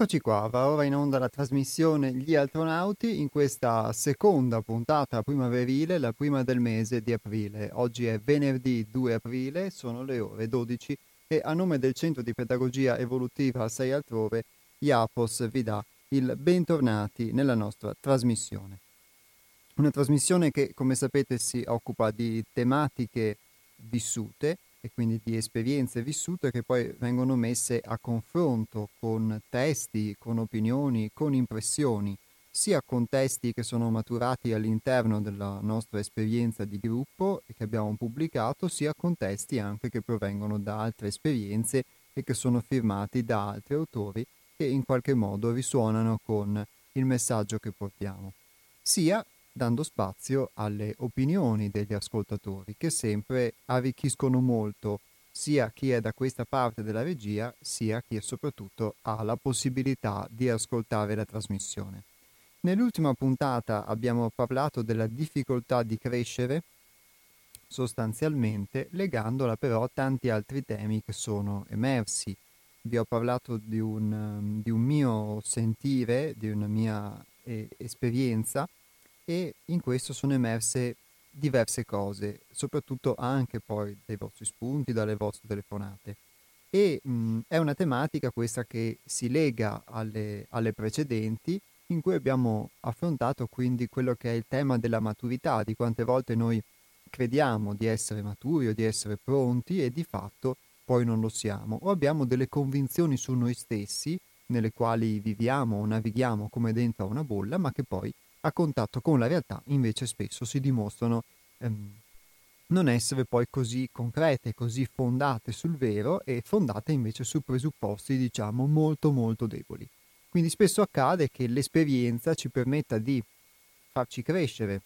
Eccoci qua, va ora in onda la trasmissione Gli Astronauti in questa seconda puntata primaverile, la prima del mese di aprile. Oggi è venerdì 2 aprile, sono le ore 12 e a nome del Centro di Pedagogia Evolutiva 6 altrove, IAPOS vi dà il bentornati nella nostra trasmissione. Una trasmissione che, come sapete, si occupa di tematiche vissute e quindi di esperienze vissute che poi vengono messe a confronto con testi, con opinioni, con impressioni, sia con testi che sono maturati all'interno della nostra esperienza di gruppo e che abbiamo pubblicato, sia con testi anche che provengono da altre esperienze e che sono firmati da altri autori che in qualche modo risuonano con il messaggio che portiamo, sia dando spazio alle opinioni degli ascoltatori che sempre arricchiscono molto sia chi è da questa parte della regia sia chi soprattutto ha la possibilità di ascoltare la trasmissione. Nell'ultima puntata abbiamo parlato della difficoltà di crescere sostanzialmente legandola però a tanti altri temi che sono emersi. Vi ho parlato di un, di un mio sentire, di una mia eh, esperienza e in questo sono emerse diverse cose, soprattutto anche poi dai vostri spunti, dalle vostre telefonate. E mh, è una tematica questa che si lega alle, alle precedenti, in cui abbiamo affrontato quindi quello che è il tema della maturità, di quante volte noi crediamo di essere maturi o di essere pronti e di fatto poi non lo siamo, o abbiamo delle convinzioni su noi stessi, nelle quali viviamo o navighiamo come dentro a una bolla, ma che poi a contatto con la realtà invece spesso si dimostrano ehm, non essere poi così concrete, così fondate sul vero e fondate invece su presupposti diciamo molto molto deboli. Quindi spesso accade che l'esperienza ci permetta di farci crescere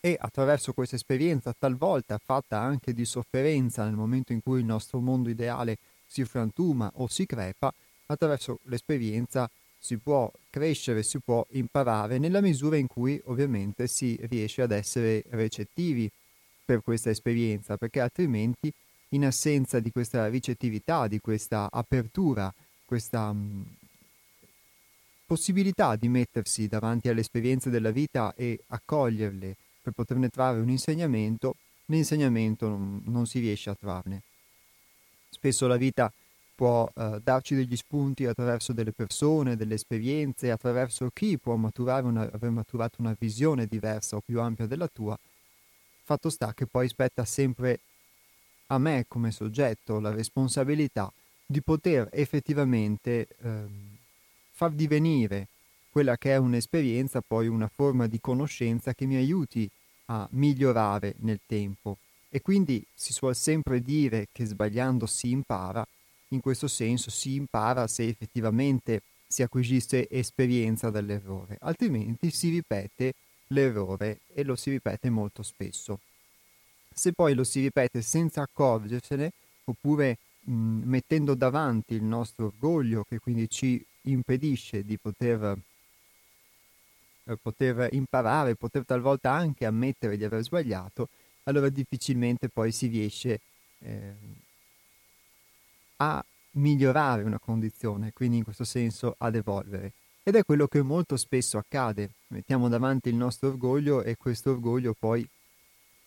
e attraverso questa esperienza talvolta fatta anche di sofferenza nel momento in cui il nostro mondo ideale si frantuma o si crepa, attraverso l'esperienza si può crescere, si può imparare nella misura in cui ovviamente si riesce ad essere recettivi per questa esperienza, perché altrimenti in assenza di questa ricettività, di questa apertura, questa mh, mm, possibilità di mettersi davanti alle esperienze della vita e accoglierle per poterne trarre un insegnamento, l'insegnamento non, non si riesce a trarne. Spesso la vita può eh, darci degli spunti attraverso delle persone, delle esperienze, attraverso chi può maturare una, aver maturato una visione diversa o più ampia della tua. Fatto sta che poi spetta sempre a me come soggetto la responsabilità di poter effettivamente ehm, far divenire quella che è un'esperienza, poi una forma di conoscenza che mi aiuti a migliorare nel tempo. E quindi si suol sempre dire che sbagliando si impara, in questo senso si impara se effettivamente si acquisisce esperienza dall'errore, altrimenti si ripete l'errore e lo si ripete molto spesso. Se poi lo si ripete senza accorgersene, oppure mh, mettendo davanti il nostro orgoglio che quindi ci impedisce di poter, eh, poter imparare, poter talvolta anche ammettere di aver sbagliato, allora difficilmente poi si riesce eh, a migliorare una condizione, quindi in questo senso ad evolvere. Ed è quello che molto spesso accade. Mettiamo davanti il nostro orgoglio e questo orgoglio poi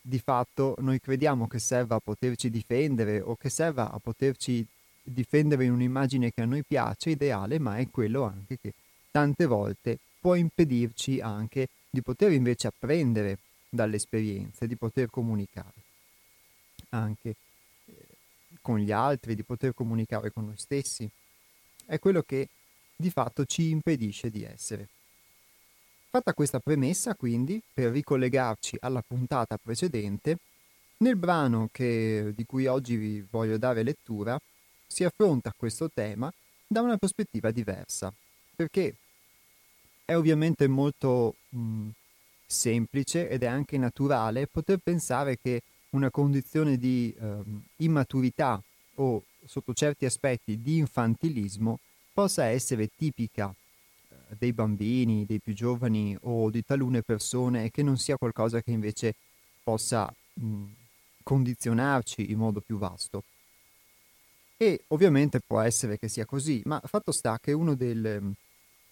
di fatto noi crediamo che serva a poterci difendere o che serva a poterci difendere in un'immagine che a noi piace, ideale, ma è quello anche che tante volte può impedirci anche di poter invece apprendere dalle esperienze, di poter comunicare anche con gli altri, di poter comunicare con noi stessi. È quello che di fatto ci impedisce di essere. Fatta questa premessa, quindi, per ricollegarci alla puntata precedente, nel brano che, di cui oggi vi voglio dare lettura, si affronta questo tema da una prospettiva diversa, perché è ovviamente molto mh, semplice ed è anche naturale poter pensare che una condizione di eh, immaturità o sotto certi aspetti di infantilismo possa essere tipica eh, dei bambini, dei più giovani o di talune persone e che non sia qualcosa che invece possa mh, condizionarci in modo più vasto. E ovviamente può essere che sia così, ma fatto sta che uno del,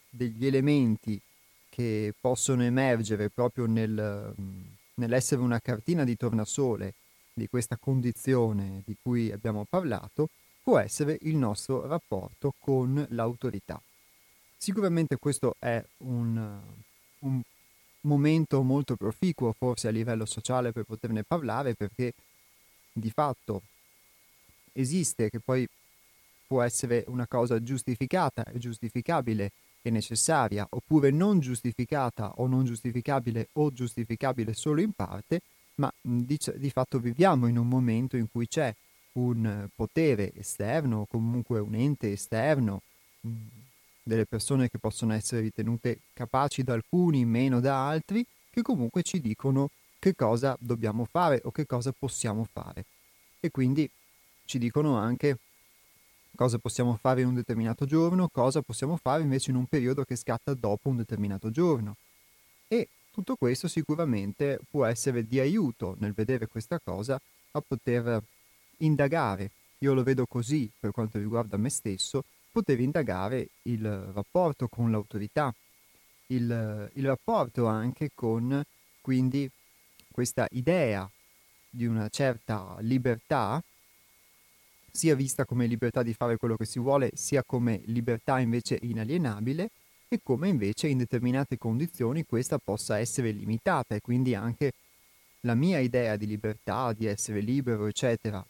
degli elementi che possono emergere proprio nel, nell'essere una cartina di tornasole di questa condizione di cui abbiamo parlato può essere il nostro rapporto con l'autorità. Sicuramente questo è un, un momento molto proficuo forse a livello sociale per poterne parlare perché di fatto esiste che poi può essere una cosa giustificata e giustificabile e necessaria oppure non giustificata o non giustificabile o giustificabile solo in parte, ma di, di fatto viviamo in un momento in cui c'è un potere esterno o comunque un ente esterno, delle persone che possono essere ritenute capaci da alcuni, meno da altri, che comunque ci dicono che cosa dobbiamo fare o che cosa possiamo fare. E quindi ci dicono anche cosa possiamo fare in un determinato giorno, cosa possiamo fare invece in un periodo che scatta dopo un determinato giorno. E tutto questo sicuramente può essere di aiuto nel vedere questa cosa a poter indagare. Io lo vedo così per quanto riguarda me stesso, poter indagare il rapporto con l'autorità, il, il rapporto anche con quindi questa idea di una certa libertà, sia vista come libertà di fare quello che si vuole, sia come libertà invece inalienabile, e come invece in determinate condizioni questa possa essere limitata. E quindi anche la mia idea di libertà, di essere libero, eccetera,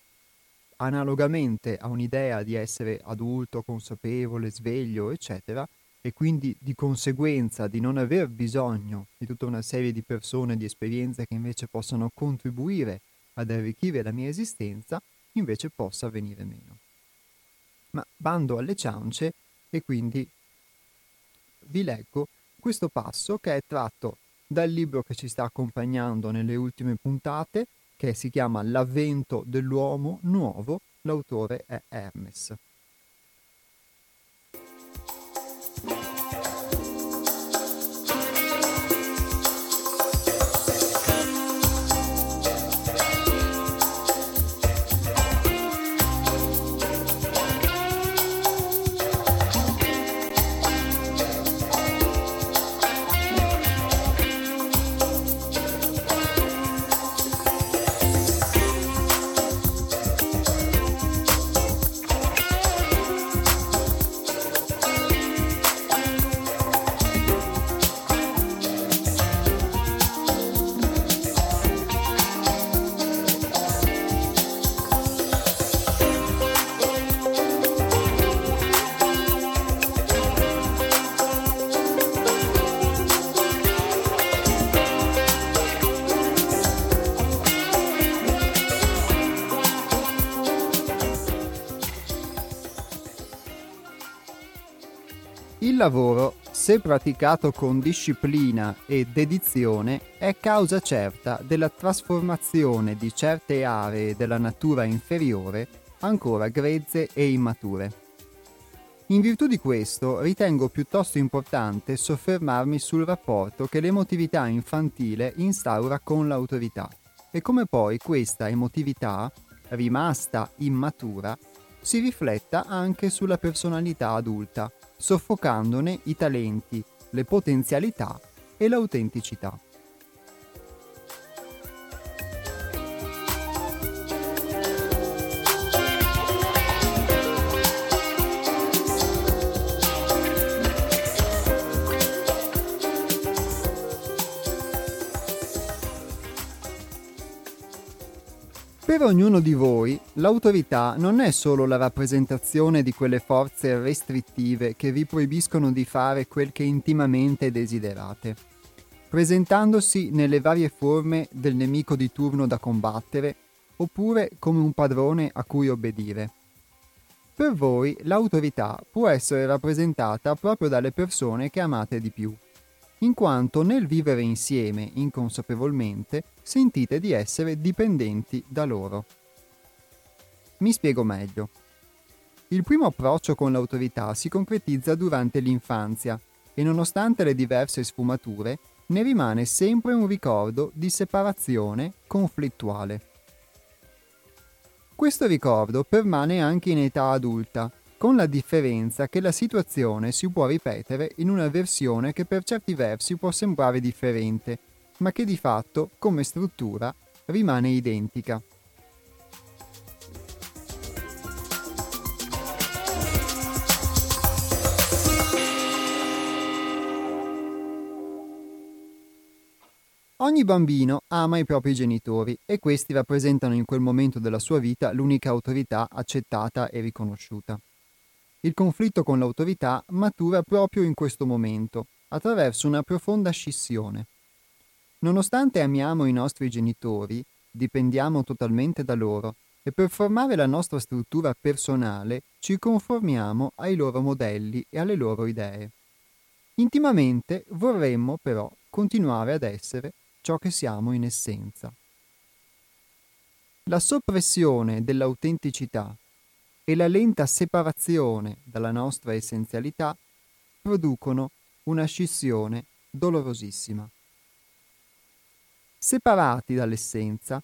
analogamente a un'idea di essere adulto, consapevole, sveglio, eccetera, e quindi di conseguenza di non aver bisogno di tutta una serie di persone, di esperienze che invece possano contribuire ad arricchire la mia esistenza, invece possa venire meno. Ma bando alle ciance e quindi vi leggo questo passo che è tratto dal libro che ci sta accompagnando nelle ultime puntate, che si chiama L'avvento dell'uomo nuovo, l'autore è Hermes. Lavoro, se praticato con disciplina e dedizione, è causa certa della trasformazione di certe aree della natura inferiore ancora grezze e immature. In virtù di questo ritengo piuttosto importante soffermarmi sul rapporto che l'emotività infantile instaura con l'autorità e come poi questa emotività, rimasta immatura, si rifletta anche sulla personalità adulta, soffocandone i talenti, le potenzialità e l'autenticità. Per ognuno di voi, l'autorità non è solo la rappresentazione di quelle forze restrittive che vi proibiscono di fare quel che intimamente desiderate, presentandosi nelle varie forme del nemico di turno da combattere, oppure come un padrone a cui obbedire. Per voi l'autorità può essere rappresentata proprio dalle persone che amate di più in quanto nel vivere insieme inconsapevolmente sentite di essere dipendenti da loro. Mi spiego meglio. Il primo approccio con l'autorità si concretizza durante l'infanzia e nonostante le diverse sfumature ne rimane sempre un ricordo di separazione conflittuale. Questo ricordo permane anche in età adulta, con la differenza che la situazione si può ripetere in una versione che per certi versi può sembrare differente, ma che di fatto, come struttura, rimane identica. Ogni bambino ama i propri genitori e questi rappresentano in quel momento della sua vita l'unica autorità accettata e riconosciuta. Il conflitto con l'autorità matura proprio in questo momento, attraverso una profonda scissione. Nonostante amiamo i nostri genitori, dipendiamo totalmente da loro e per formare la nostra struttura personale ci conformiamo ai loro modelli e alle loro idee. Intimamente vorremmo però continuare ad essere ciò che siamo in essenza. La soppressione dell'autenticità e la lenta separazione dalla nostra essenzialità producono una scissione dolorosissima. Separati dall'essenza,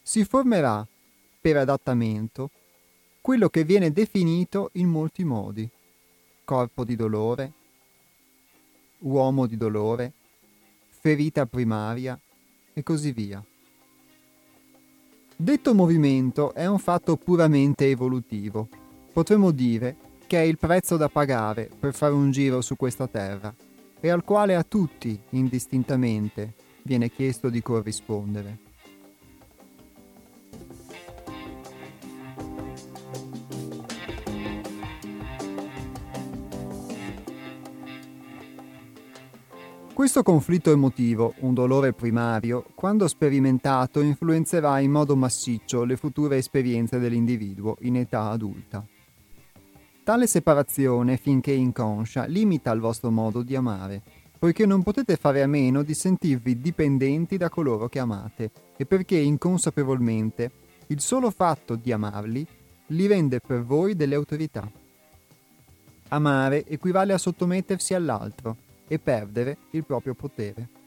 si formerà, per adattamento, quello che viene definito in molti modi. Corpo di dolore, uomo di dolore, ferita primaria e così via. Detto movimento è un fatto puramente evolutivo. Potremmo dire che è il prezzo da pagare per fare un giro su questa terra e al quale a tutti, indistintamente, viene chiesto di corrispondere. Questo conflitto emotivo, un dolore primario, quando sperimentato influenzerà in modo massiccio le future esperienze dell'individuo in età adulta. Tale separazione, finché inconscia, limita il vostro modo di amare, poiché non potete fare a meno di sentirvi dipendenti da coloro che amate e perché inconsapevolmente il solo fatto di amarli li rende per voi delle autorità. Amare equivale a sottomettersi all'altro, e perdere il proprio potere.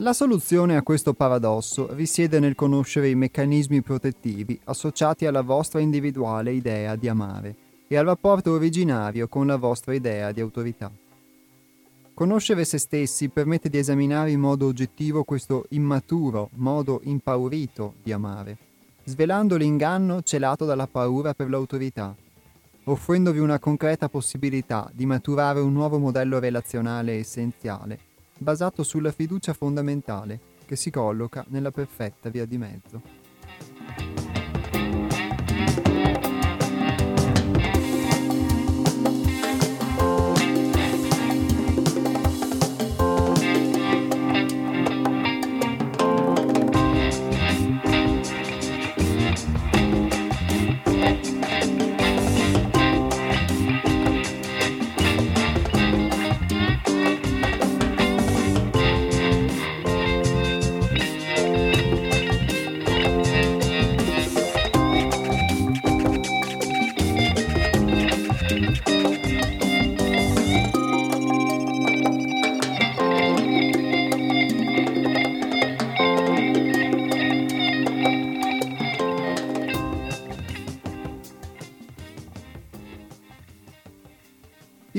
La soluzione a questo paradosso risiede nel conoscere i meccanismi protettivi associati alla vostra individuale idea di amare e al rapporto originario con la vostra idea di autorità. Conoscere se stessi permette di esaminare in modo oggettivo questo immaturo modo impaurito di amare, svelando l'inganno celato dalla paura per l'autorità, offrendovi una concreta possibilità di maturare un nuovo modello relazionale essenziale basato sulla fiducia fondamentale che si colloca nella perfetta via di mezzo.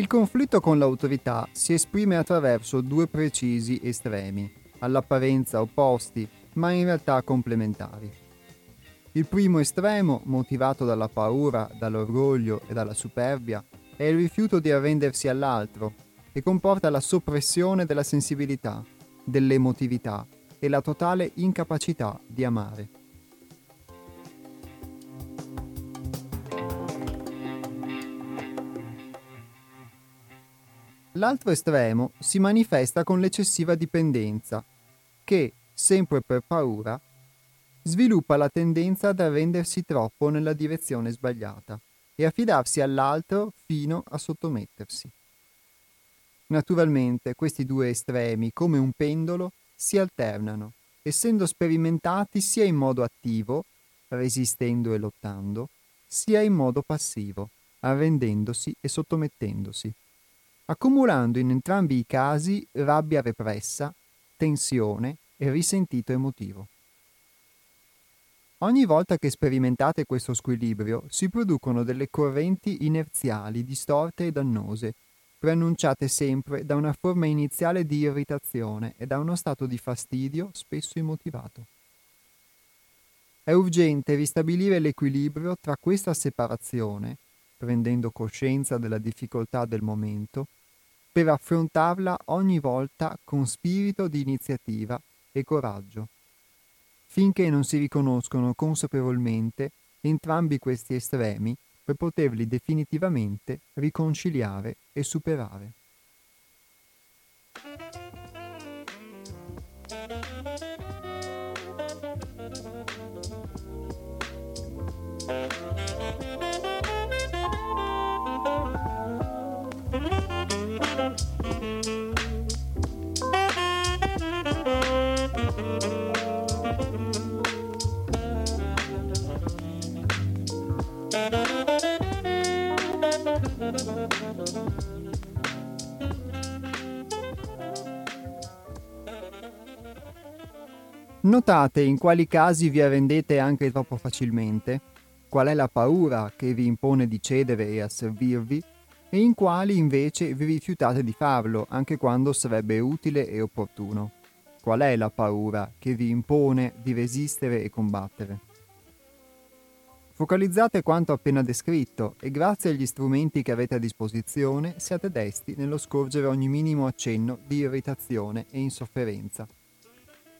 Conflitto con l'autorità si esprime attraverso due precisi estremi, all'apparenza opposti, ma in realtà complementari. Il primo estremo, motivato dalla paura, dall'orgoglio e dalla superbia, è il rifiuto di arrendersi all'altro e comporta la soppressione della sensibilità, dell'emotività e la totale incapacità di amare. L'altro estremo si manifesta con l'eccessiva dipendenza, che, sempre per paura, sviluppa la tendenza ad arrendersi troppo nella direzione sbagliata e affidarsi all'altro fino a sottomettersi. Naturalmente questi due estremi, come un pendolo, si alternano, essendo sperimentati sia in modo attivo, resistendo e lottando, sia in modo passivo, arrendendosi e sottomettendosi, accumulando in entrambi i casi rabbia repressa, tensione e risentito emotivo. Ogni volta che sperimentate questo squilibrio si producono delle correnti inerziali distorte e dannose, preannunciate sempre da una forma iniziale di irritazione e da uno stato di fastidio spesso immotivato. È urgente ristabilire l'equilibrio tra questa separazione, prendendo coscienza della difficoltà del momento, per affrontarla ogni volta con spirito di iniziativa e coraggio finché non si riconoscono consapevolmente entrambi questi estremi per poterli definitivamente riconciliare e superare. Notate in quali casi vi arrendete anche troppo facilmente, qual è la paura che vi impone di cedere e asservirvi, e in quali invece vi rifiutate di farlo anche quando sarebbe utile e opportuno. Qual è la paura che vi impone di resistere e combattere? Focalizzate quanto appena descritto e grazie agli strumenti che avete a disposizione siate desti nello scorgere ogni minimo accenno di irritazione e insofferenza.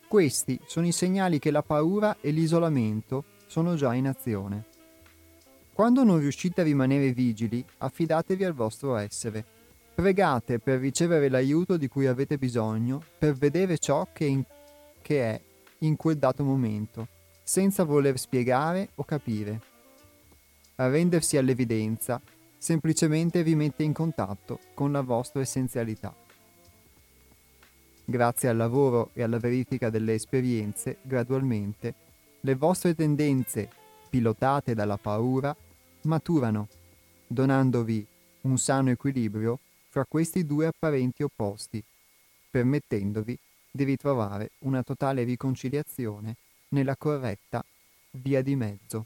Questi sono i segnali che la paura e l'isolamento sono già in azione. Quando non riuscite a rimanere vigili, affidatevi al vostro essere. Pregate per ricevere l'aiuto di cui avete bisogno, per vedere ciò che, in, che è in quel dato momento, senza voler spiegare o capire arrendersi all'evidenza semplicemente vi mette in contatto con la vostra essenzialità. Grazie al lavoro e alla verifica delle esperienze, gradualmente, le vostre tendenze, pilotate dalla paura, maturano, donandovi un sano equilibrio fra questi due apparenti opposti, permettendovi di ritrovare una totale riconciliazione nella corretta via di mezzo.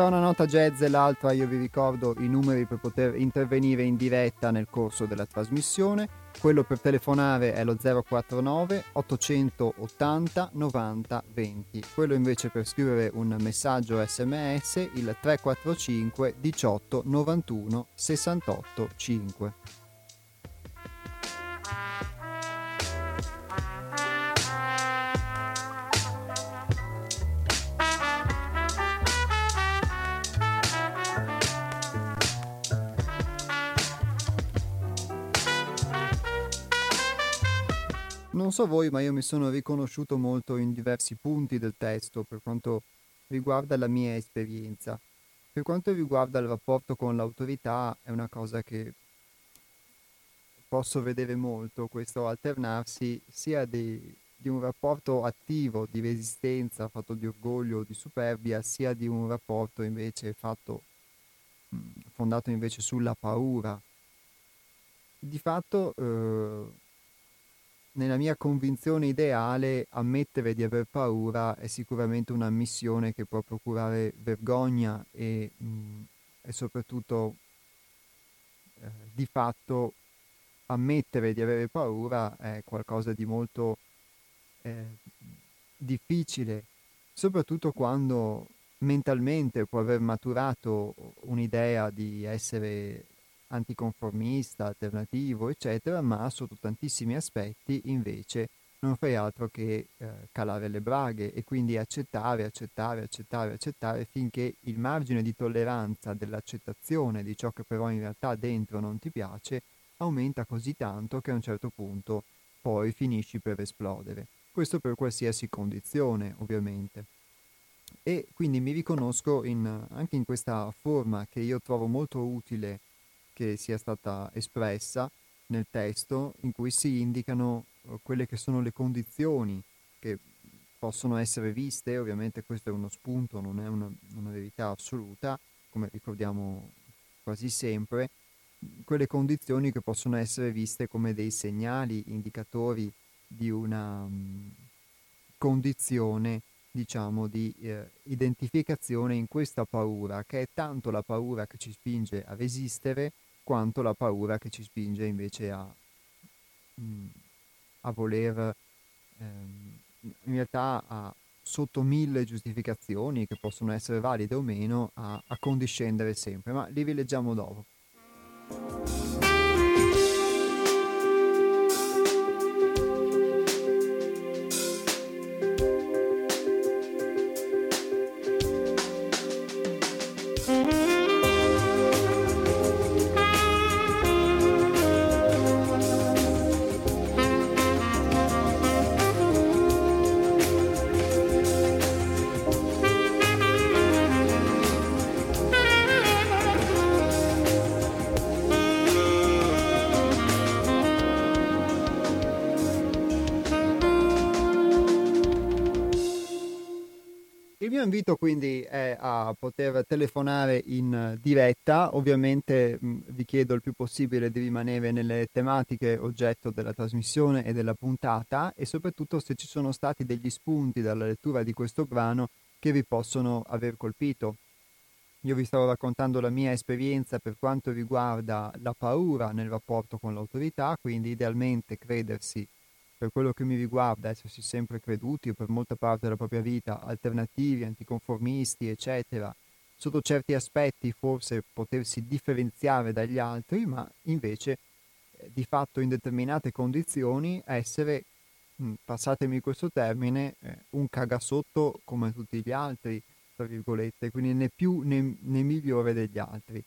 Tra una nota jazz e l'altra io vi ricordo i numeri per poter intervenire in diretta nel corso della trasmissione. Quello per telefonare è lo 049 880 90 20. Quello invece per scrivere un messaggio sms il 345 18 91 68 5. Non so voi, ma io mi sono riconosciuto molto in diversi punti del testo per quanto riguarda la mia esperienza. Per quanto riguarda il rapporto con l'autorità, è una cosa che posso vedere molto, questo alternarsi sia di, di un rapporto attivo di resistenza fatto di orgoglio o di superbia, sia di un rapporto invece fatto, fondato invece sulla paura. Di fatto, eh, nella mia convinzione ideale, ammettere di aver paura è sicuramente una missione che può procurare vergogna e, mh, e soprattutto eh, di fatto ammettere di avere paura è qualcosa di molto eh, difficile, soprattutto quando mentalmente può aver maturato un'idea di essere anticonformista, alternativo, eccetera, ma sotto tantissimi aspetti invece non fai altro che eh, calare le braghe e quindi accettare, accettare, accettare, accettare finché il margine di tolleranza dell'accettazione di ciò che però in realtà dentro non ti piace aumenta così tanto che a un certo punto poi finisci per esplodere. Questo per qualsiasi condizione, ovviamente. E quindi mi riconosco in, anche in questa forma che io trovo molto utile che sia stata espressa nel testo, in cui si indicano eh, quelle che sono le condizioni che possono essere viste, ovviamente questo è uno spunto, non è una, una verità assoluta, come ricordiamo quasi sempre, quelle condizioni che possono essere viste come dei segnali, indicatori di una um, condizione, diciamo, di eh, identificazione in questa paura, che è tanto la paura che ci spinge a resistere, quanto la paura che ci spinge invece a, mm, a voler, ehm, in realtà a, sotto mille giustificazioni che possono essere valide o meno, a, a condiscendere sempre, ma li rileggiamo dopo. Mio invito quindi è a poter telefonare in diretta, ovviamente mh, vi chiedo il più possibile di rimanere nelle tematiche oggetto della trasmissione e della puntata e soprattutto se ci sono stati degli spunti dalla lettura di questo brano che vi possono aver colpito. Io vi stavo raccontando la mia esperienza per quanto riguarda la paura nel rapporto con l'autorità, quindi idealmente credersi per quello che mi riguarda, essersi sempre creduti per molta parte della propria vita, alternativi, anticonformisti, eccetera, sotto certi aspetti forse potersi differenziare dagli altri, ma invece eh, di fatto in determinate condizioni essere, passatemi questo termine, eh, un cagasotto come tutti gli altri, tra virgolette, quindi né più né, né migliore degli altri.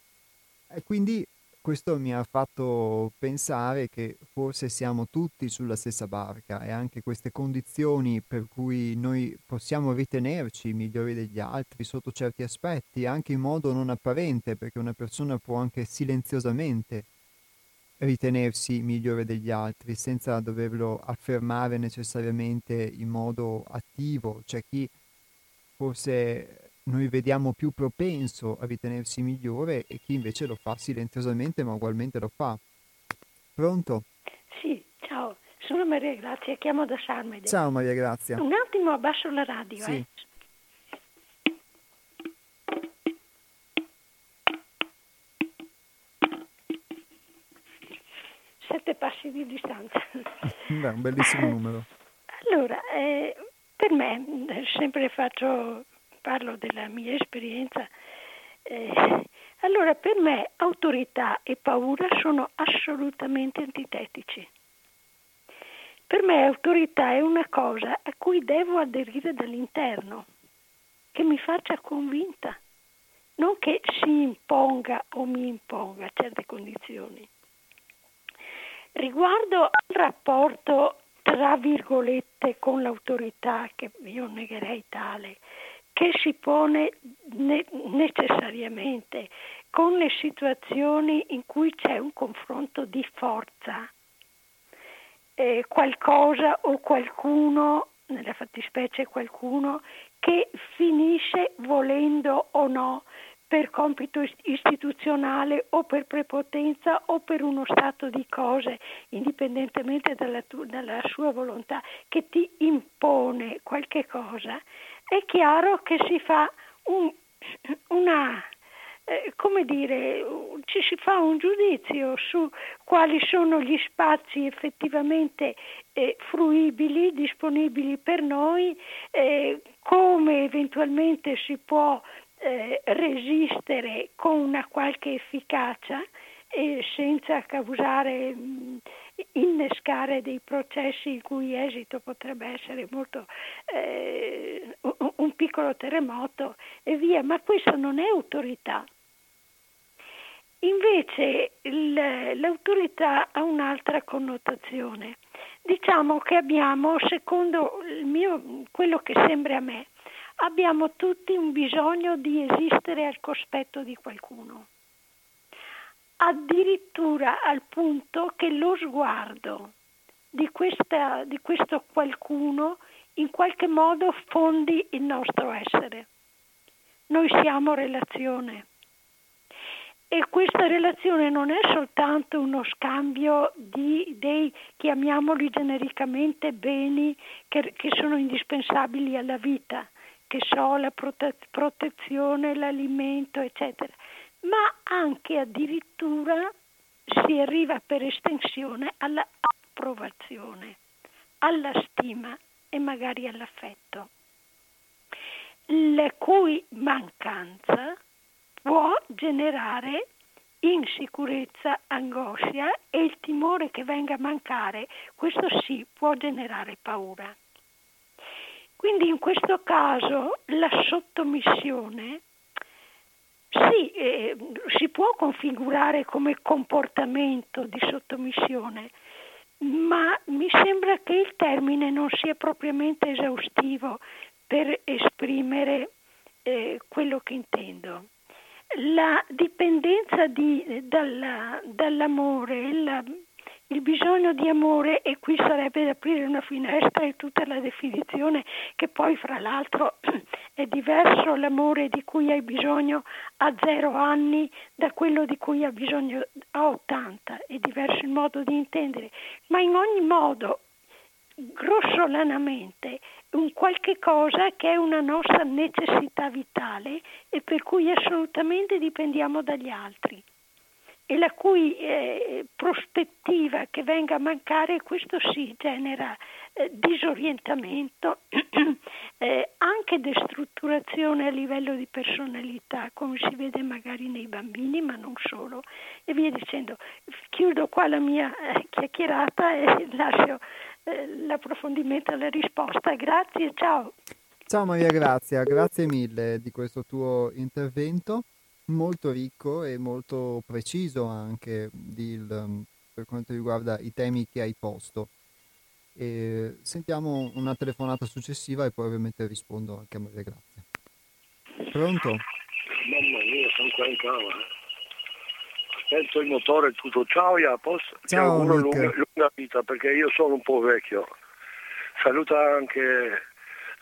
E quindi questo mi ha fatto pensare che forse siamo tutti sulla stessa barca e anche queste condizioni per cui noi possiamo ritenerci migliori degli altri sotto certi aspetti, anche in modo non apparente, perché una persona può anche silenziosamente ritenersi migliore degli altri senza doverlo affermare necessariamente in modo attivo. C'è chi forse noi vediamo più propenso a ritenersi migliore e chi invece lo fa silenziosamente ma ugualmente lo fa. Pronto? Sì, ciao, sono Maria Grazia, chiamo da Sarmede. Ciao Maria Grazia. Un attimo abbasso la radio, sì. eh. Sette passi di distanza. Beh, un bellissimo numero. Allora, eh, per me, sempre faccio parlo della mia esperienza, eh, allora per me autorità e paura sono assolutamente antitetici. Per me autorità è una cosa a cui devo aderire dall'interno, che mi faccia convinta, non che si imponga o mi imponga certe condizioni. Riguardo al rapporto tra virgolette con l'autorità, che io negherei tale, che si pone ne- necessariamente con le situazioni in cui c'è un confronto di forza. eh, qualcosa o qualcuno, nella fattispecie qualcuno, che finisce volendo o no per compito istituzionale o per prepotenza o per uno stato di cose, indipendentemente dalla, tu, dalla sua volontà, che ti impone qualche cosa, è chiaro che si fa un, una, eh, come dire, ci si fa un giudizio su quali sono gli spazi effettivamente eh, fruibili, disponibili per noi, eh, come eventualmente si può eh, resistere con una qualche efficacia e senza causare, innescare dei processi il cui esito potrebbe essere molto eh, un piccolo terremoto e via, ma questa non è autorità. Invece l'autorità ha un'altra connotazione. Diciamo che abbiamo, secondo mio, quello che sembra a me, abbiamo tutti un bisogno di esistere al cospetto di qualcuno, addirittura al punto che lo sguardo di, questa, di questo qualcuno in qualche modo fondi il nostro essere. Noi siamo relazione e questa relazione non è soltanto uno scambio di, dei, chiamiamoli genericamente, beni che, che sono indispensabili alla vita, che so, la prote- protezione, l'alimento, eccetera, ma anche addirittura si arriva per estensione all'approvazione, alla stima e magari all'affetto, la cui mancanza può generare insicurezza, angoscia e il timore che venga a mancare, questo sì può generare paura. Quindi in questo caso la sottomissione sì, eh, si può configurare come comportamento di sottomissione, ma mi sembra che il termine non sia propriamente esaustivo per esprimere eh, quello che intendo. La dipendenza di, dalla, dall'amore, la il bisogno di amore, e qui sarebbe aprire una finestra e tutta la definizione, che poi fra l'altro è diverso l'amore di cui hai bisogno a zero anni da quello di cui hai bisogno a 80, è diverso il modo di intendere, ma in ogni modo, grossolanamente, un qualche cosa che è una nostra necessità vitale e per cui assolutamente dipendiamo dagli altri e la cui eh, prospettiva che venga a mancare, questo sì genera eh, disorientamento, eh, anche destrutturazione a livello di personalità, come si vede magari nei bambini, ma non solo, e via dicendo. Chiudo qua la mia eh, chiacchierata e lascio eh, l'approfondimento alla risposta. Grazie, ciao. Ciao Maria Grazia, grazie mille di questo tuo intervento molto ricco e molto preciso anche di, il, per quanto riguarda i temi che hai posto. E sentiamo una telefonata successiva e poi ovviamente rispondo anche a Maria Grazia. Pronto? Mamma mia, sono qua in cava. Aspetto il motore tutto. Ciao Iapos, ti auguro lunga, lunga vita perché io sono un po' vecchio. Saluta anche,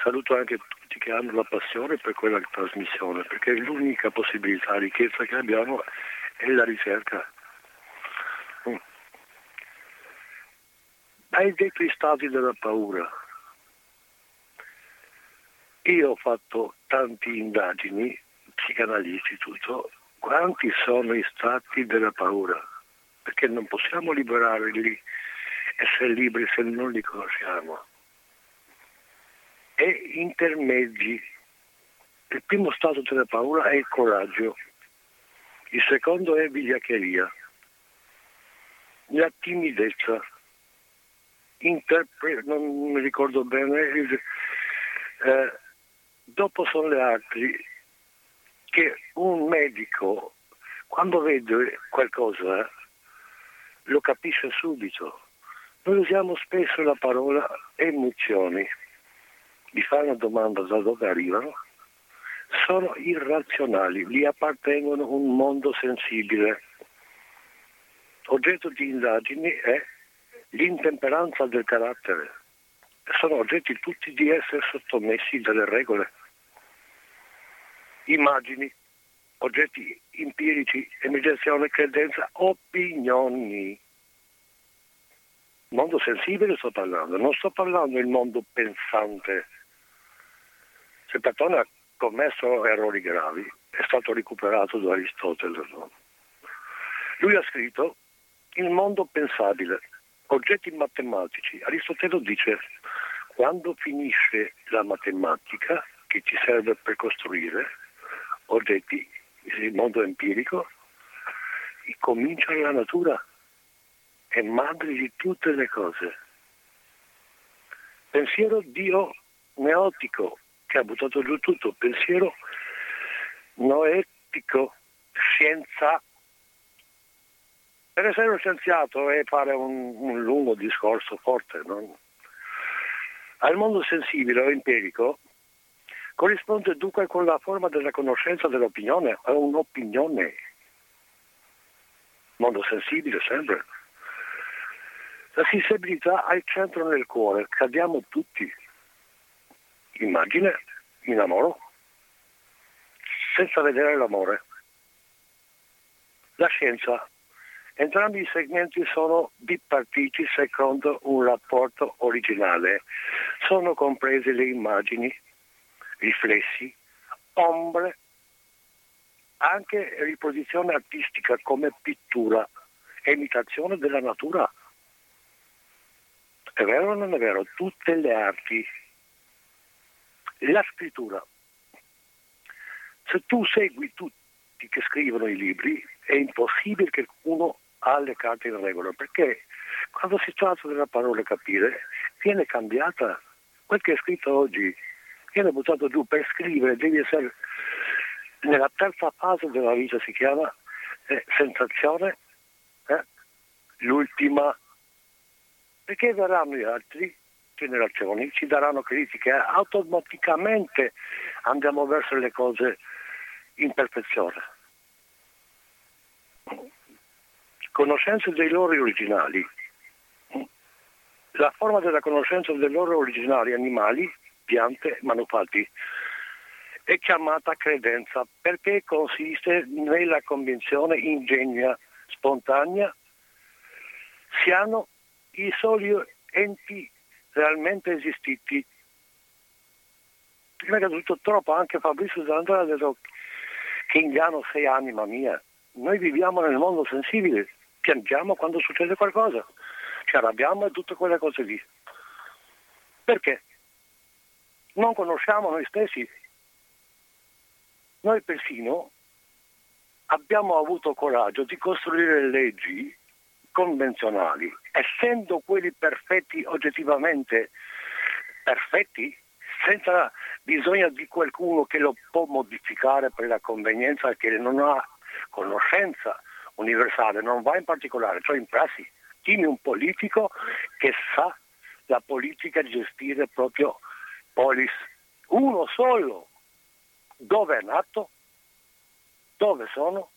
saluto anche tutti che hanno la passione per quella trasmissione, perché l'unica possibilità, ricchezza che abbiamo è la ricerca. Mm. Hai detto i stati della paura. Io ho fatto tante indagini, psicanalisti, tutto. Quanti sono i stati della paura? Perché non possiamo liberarli, essere liberi se non li conosciamo e intermedi. Il primo stato della paura è il coraggio, il secondo è vigliaccheria, la timidezza, interpre- non mi ricordo bene, eh, dopo sono le altri che un medico quando vede qualcosa lo capisce subito. Noi usiamo spesso la parola emozioni mi fa una domanda da dove arrivano, sono irrazionali, gli appartengono un mondo sensibile. Oggetto di indagini è l'intemperanza del carattere. Sono oggetti tutti di essere sottomessi dalle regole. Immagini, oggetti empirici, emergenzione, credenza, opinioni. Mondo sensibile sto parlando, non sto parlando del mondo pensante. Se Platone ha commesso errori gravi, è stato recuperato da Aristotele. Lui ha scritto il mondo pensabile, oggetti matematici. Aristotele dice quando finisce la matematica che ci serve per costruire oggetti, il mondo empirico, comincia la natura, è madre di tutte le cose. Pensiero Dio neotico che ha buttato giù tutto, pensiero noetico, scienza per essere uno scienziato e fare un, un lungo discorso forte no? al mondo sensibile o empirico corrisponde dunque con la forma della conoscenza dell'opinione, è un'opinione. Mondo sensibile sempre. La sensibilità ha il centro nel cuore, cadiamo tutti. Immagine, mi innamoro, senza vedere l'amore. La scienza Entrambi i segmenti sono bipartiti secondo un rapporto originale. Sono comprese le immagini, riflessi, ombre, anche riproduzione artistica come pittura imitazione della natura. È vero o non è vero? Tutte le arti. La scrittura. Se tu segui tutti che scrivono i libri, è impossibile che uno ha le carte in regola, perché quando si tratta della parola capire viene cambiata. Quel che è scritto oggi viene buttato giù per scrivere, devi essere nella terza fase della vita, si chiama eh, sensazione, eh, l'ultima, perché verranno gli altri generazioni, ci daranno critiche, automaticamente andiamo verso le cose in perfezione. Conoscenza dei loro originali. La forma della conoscenza dei loro originali animali, piante, manufatti è chiamata credenza perché consiste nella convinzione ingegna, spontanea, siano i soli enti realmente esistiti. Prima che tutto troppo anche Fabrizio Zandra ha detto che inganno sei anima mia. Noi viviamo nel mondo sensibile, piangiamo quando succede qualcosa, ci arrabbiamo e tutte quelle cose lì. Perché? Non conosciamo noi stessi. Noi persino abbiamo avuto coraggio di costruire leggi convenzionali, essendo quelli perfetti oggettivamente perfetti, senza bisogno di qualcuno che lo può modificare per la convenienza che non ha conoscenza universale, non va in particolare, cioè in prassi. Dimmi un politico che sa la politica gestire proprio polis. Uno solo. Dove è nato? Dove sono?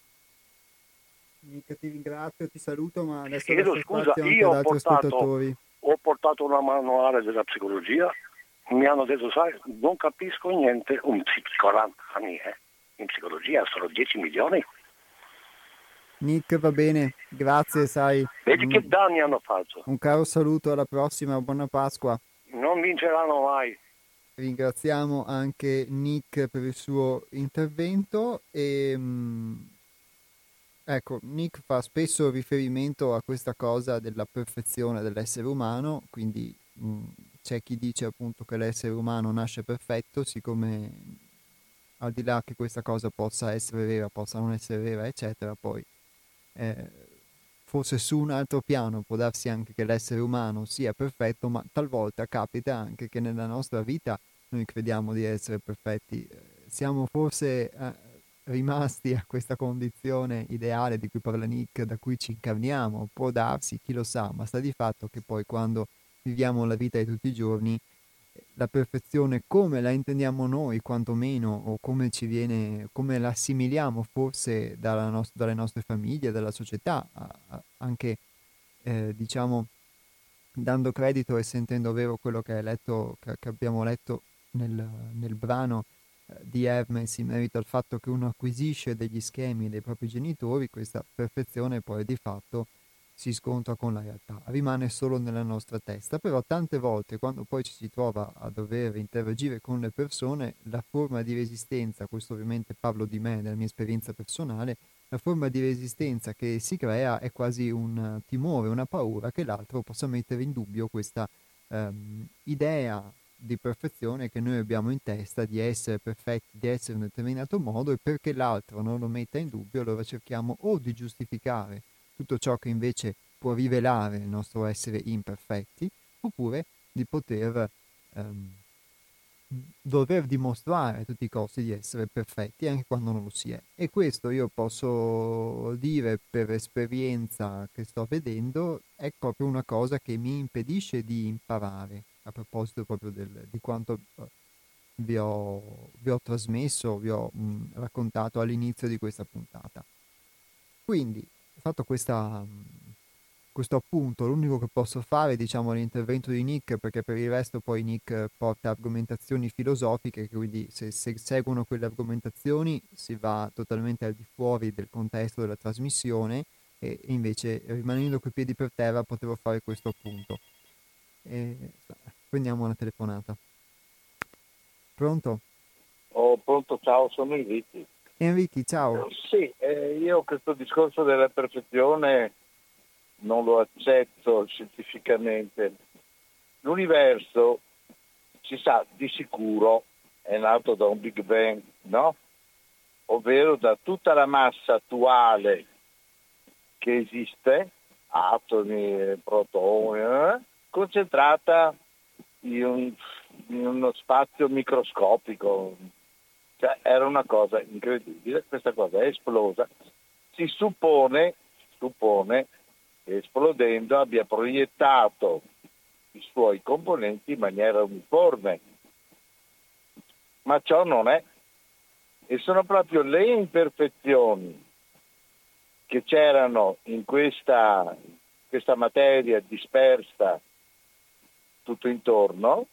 Mica ti ringrazio, ti saluto, ma adesso Chiedo scusa, io ho portato, ho portato una manuale della psicologia, mi hanno detto, sai, non capisco niente, un psicologo, eh? in psicologia sono 10 milioni. Nick, va bene, grazie, sai. Vedi che danni hanno fatto. Un caro saluto, alla prossima, buona Pasqua. Non vinceranno mai. Ringraziamo anche Nick per il suo intervento e mm, ecco, Nick fa spesso riferimento a questa cosa della perfezione dell'essere umano, quindi mh, mm, c'è chi dice appunto che l'essere umano nasce perfetto, siccome al di là che questa cosa possa essere vera, possa non essere vera, eccetera, poi eh, forse su un altro piano può darsi anche che l'essere umano sia perfetto, ma talvolta capita anche che nella nostra vita noi crediamo di essere perfetti. Siamo forse eh, rimasti a questa condizione ideale di cui parla Nick, da cui ci incarniamo, può darsi, chi lo sa, ma sta di fatto che poi quando viviamo la vita di tutti i giorni la perfezione come la intendiamo noi, quantomeno, o come ci viene, come la assimiliamo forse nost- dalle nostre famiglie, dalla società, a- a- anche eh, diciamo dando credito e sentendo vero quello che, letto, che, abbiamo letto nel, nel brano di Hermes in merito al fatto che uno acquisisce degli schemi dei propri genitori, questa perfezione poi di fatto si scontra con la realtà, rimane solo nella nostra testa, però tante volte quando poi ci si trova a dover interagire con le persone, la forma di resistenza, questo ovviamente parlo di me, della mia esperienza personale, la forma di resistenza che si crea è quasi un timore, una paura che l'altro possa mettere in dubbio questa um, idea di perfezione che noi abbiamo in testa di essere perfetti, di essere in un determinato modo e perché l'altro non lo metta in dubbio allora cerchiamo o di giustificare tutto ciò che invece può rivelare il nostro essere imperfetti, oppure di poter ehm, dover dimostrare a tutti i costi di essere perfetti anche quando non lo si è. E questo io posso dire per esperienza che sto vedendo è proprio una cosa che mi impedisce di imparare, a proposito proprio del, di quanto eh, vi ho, vi ho, trasmesso, vi ho mh, raccontato all'inizio di questa puntata. Quindi fatto questa, questo appunto, l'unico che posso fare diciamo, l'intervento di Nick, perché per il resto poi Nick porta argomentazioni filosofiche, quindi se, se seguono quelle argomentazioni si va totalmente al di fuori del contesto della trasmissione e invece rimanendo coi piedi per terra potevo fare questo appunto. E, prendiamo una telefonata. Pronto? Oh, pronto, ciao, sono Enrico. Enrico, ciao. Sì, eh, io questo discorso della perfezione non lo accetto scientificamente. L'universo, si sa di sicuro, è nato da un Big Bang, no? Ovvero da tutta la massa attuale che esiste, atomi, protoni, eh, concentrata in, un, in uno spazio microscopico, cioè, era una cosa incredibile, questa cosa è esplosa. Si suppone, suppone che esplodendo abbia proiettato i suoi componenti in maniera uniforme, ma ciò non è. E sono proprio le imperfezioni che c'erano in questa, questa materia dispersa tutto intorno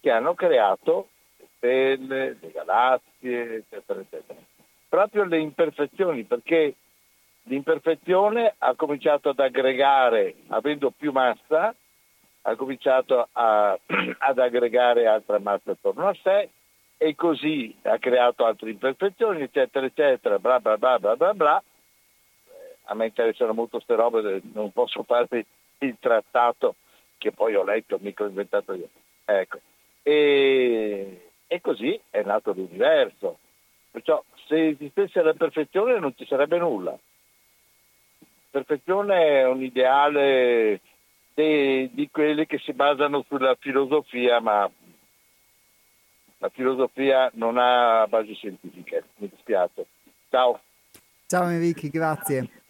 che hanno creato stelle, le galassie, eccetera, eccetera. Proprio le imperfezioni, perché l'imperfezione ha cominciato ad aggregare, avendo più massa, ha cominciato a, ad aggregare altra massa attorno a sé e così ha creato altre imperfezioni, eccetera, eccetera, bla bla bla bla bla bla. A me interessano molto queste robe, non posso fare il trattato che poi ho letto, mica ho inventato io. Ecco. E, e così è nato l'universo. Perciò se esistesse la perfezione non ci sarebbe nulla. Perfezione è un ideale di, di quelli che si basano sulla filosofia, ma la filosofia non ha basi scientifiche, mi dispiace. Ciao. Ciao Enrico, grazie.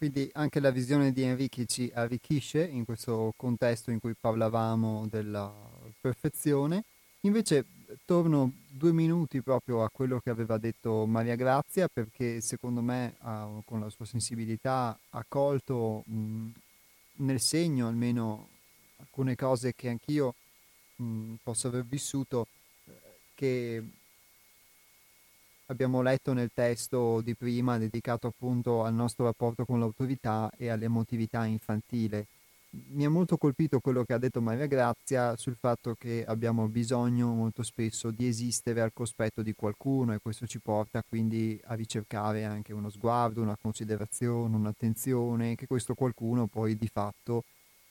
Quindi anche la visione di Enrico ci arricchisce in questo contesto in cui parlavamo della perfezione. Invece torno due minuti proprio a quello che aveva detto Maria Grazia perché secondo me ha, con la sua sensibilità ha colto mh, nel segno almeno alcune cose che anch'io mh, posso aver vissuto eh, che abbiamo letto nel testo di prima dedicato appunto al nostro rapporto con l'autorità e all'emotività infantile. Mi ha molto colpito quello che ha detto Maria Grazia sul fatto che abbiamo bisogno molto spesso di esistere al cospetto di qualcuno e questo ci porta quindi a ricercare anche uno sguardo, una considerazione, un'attenzione, che questo qualcuno poi di fatto,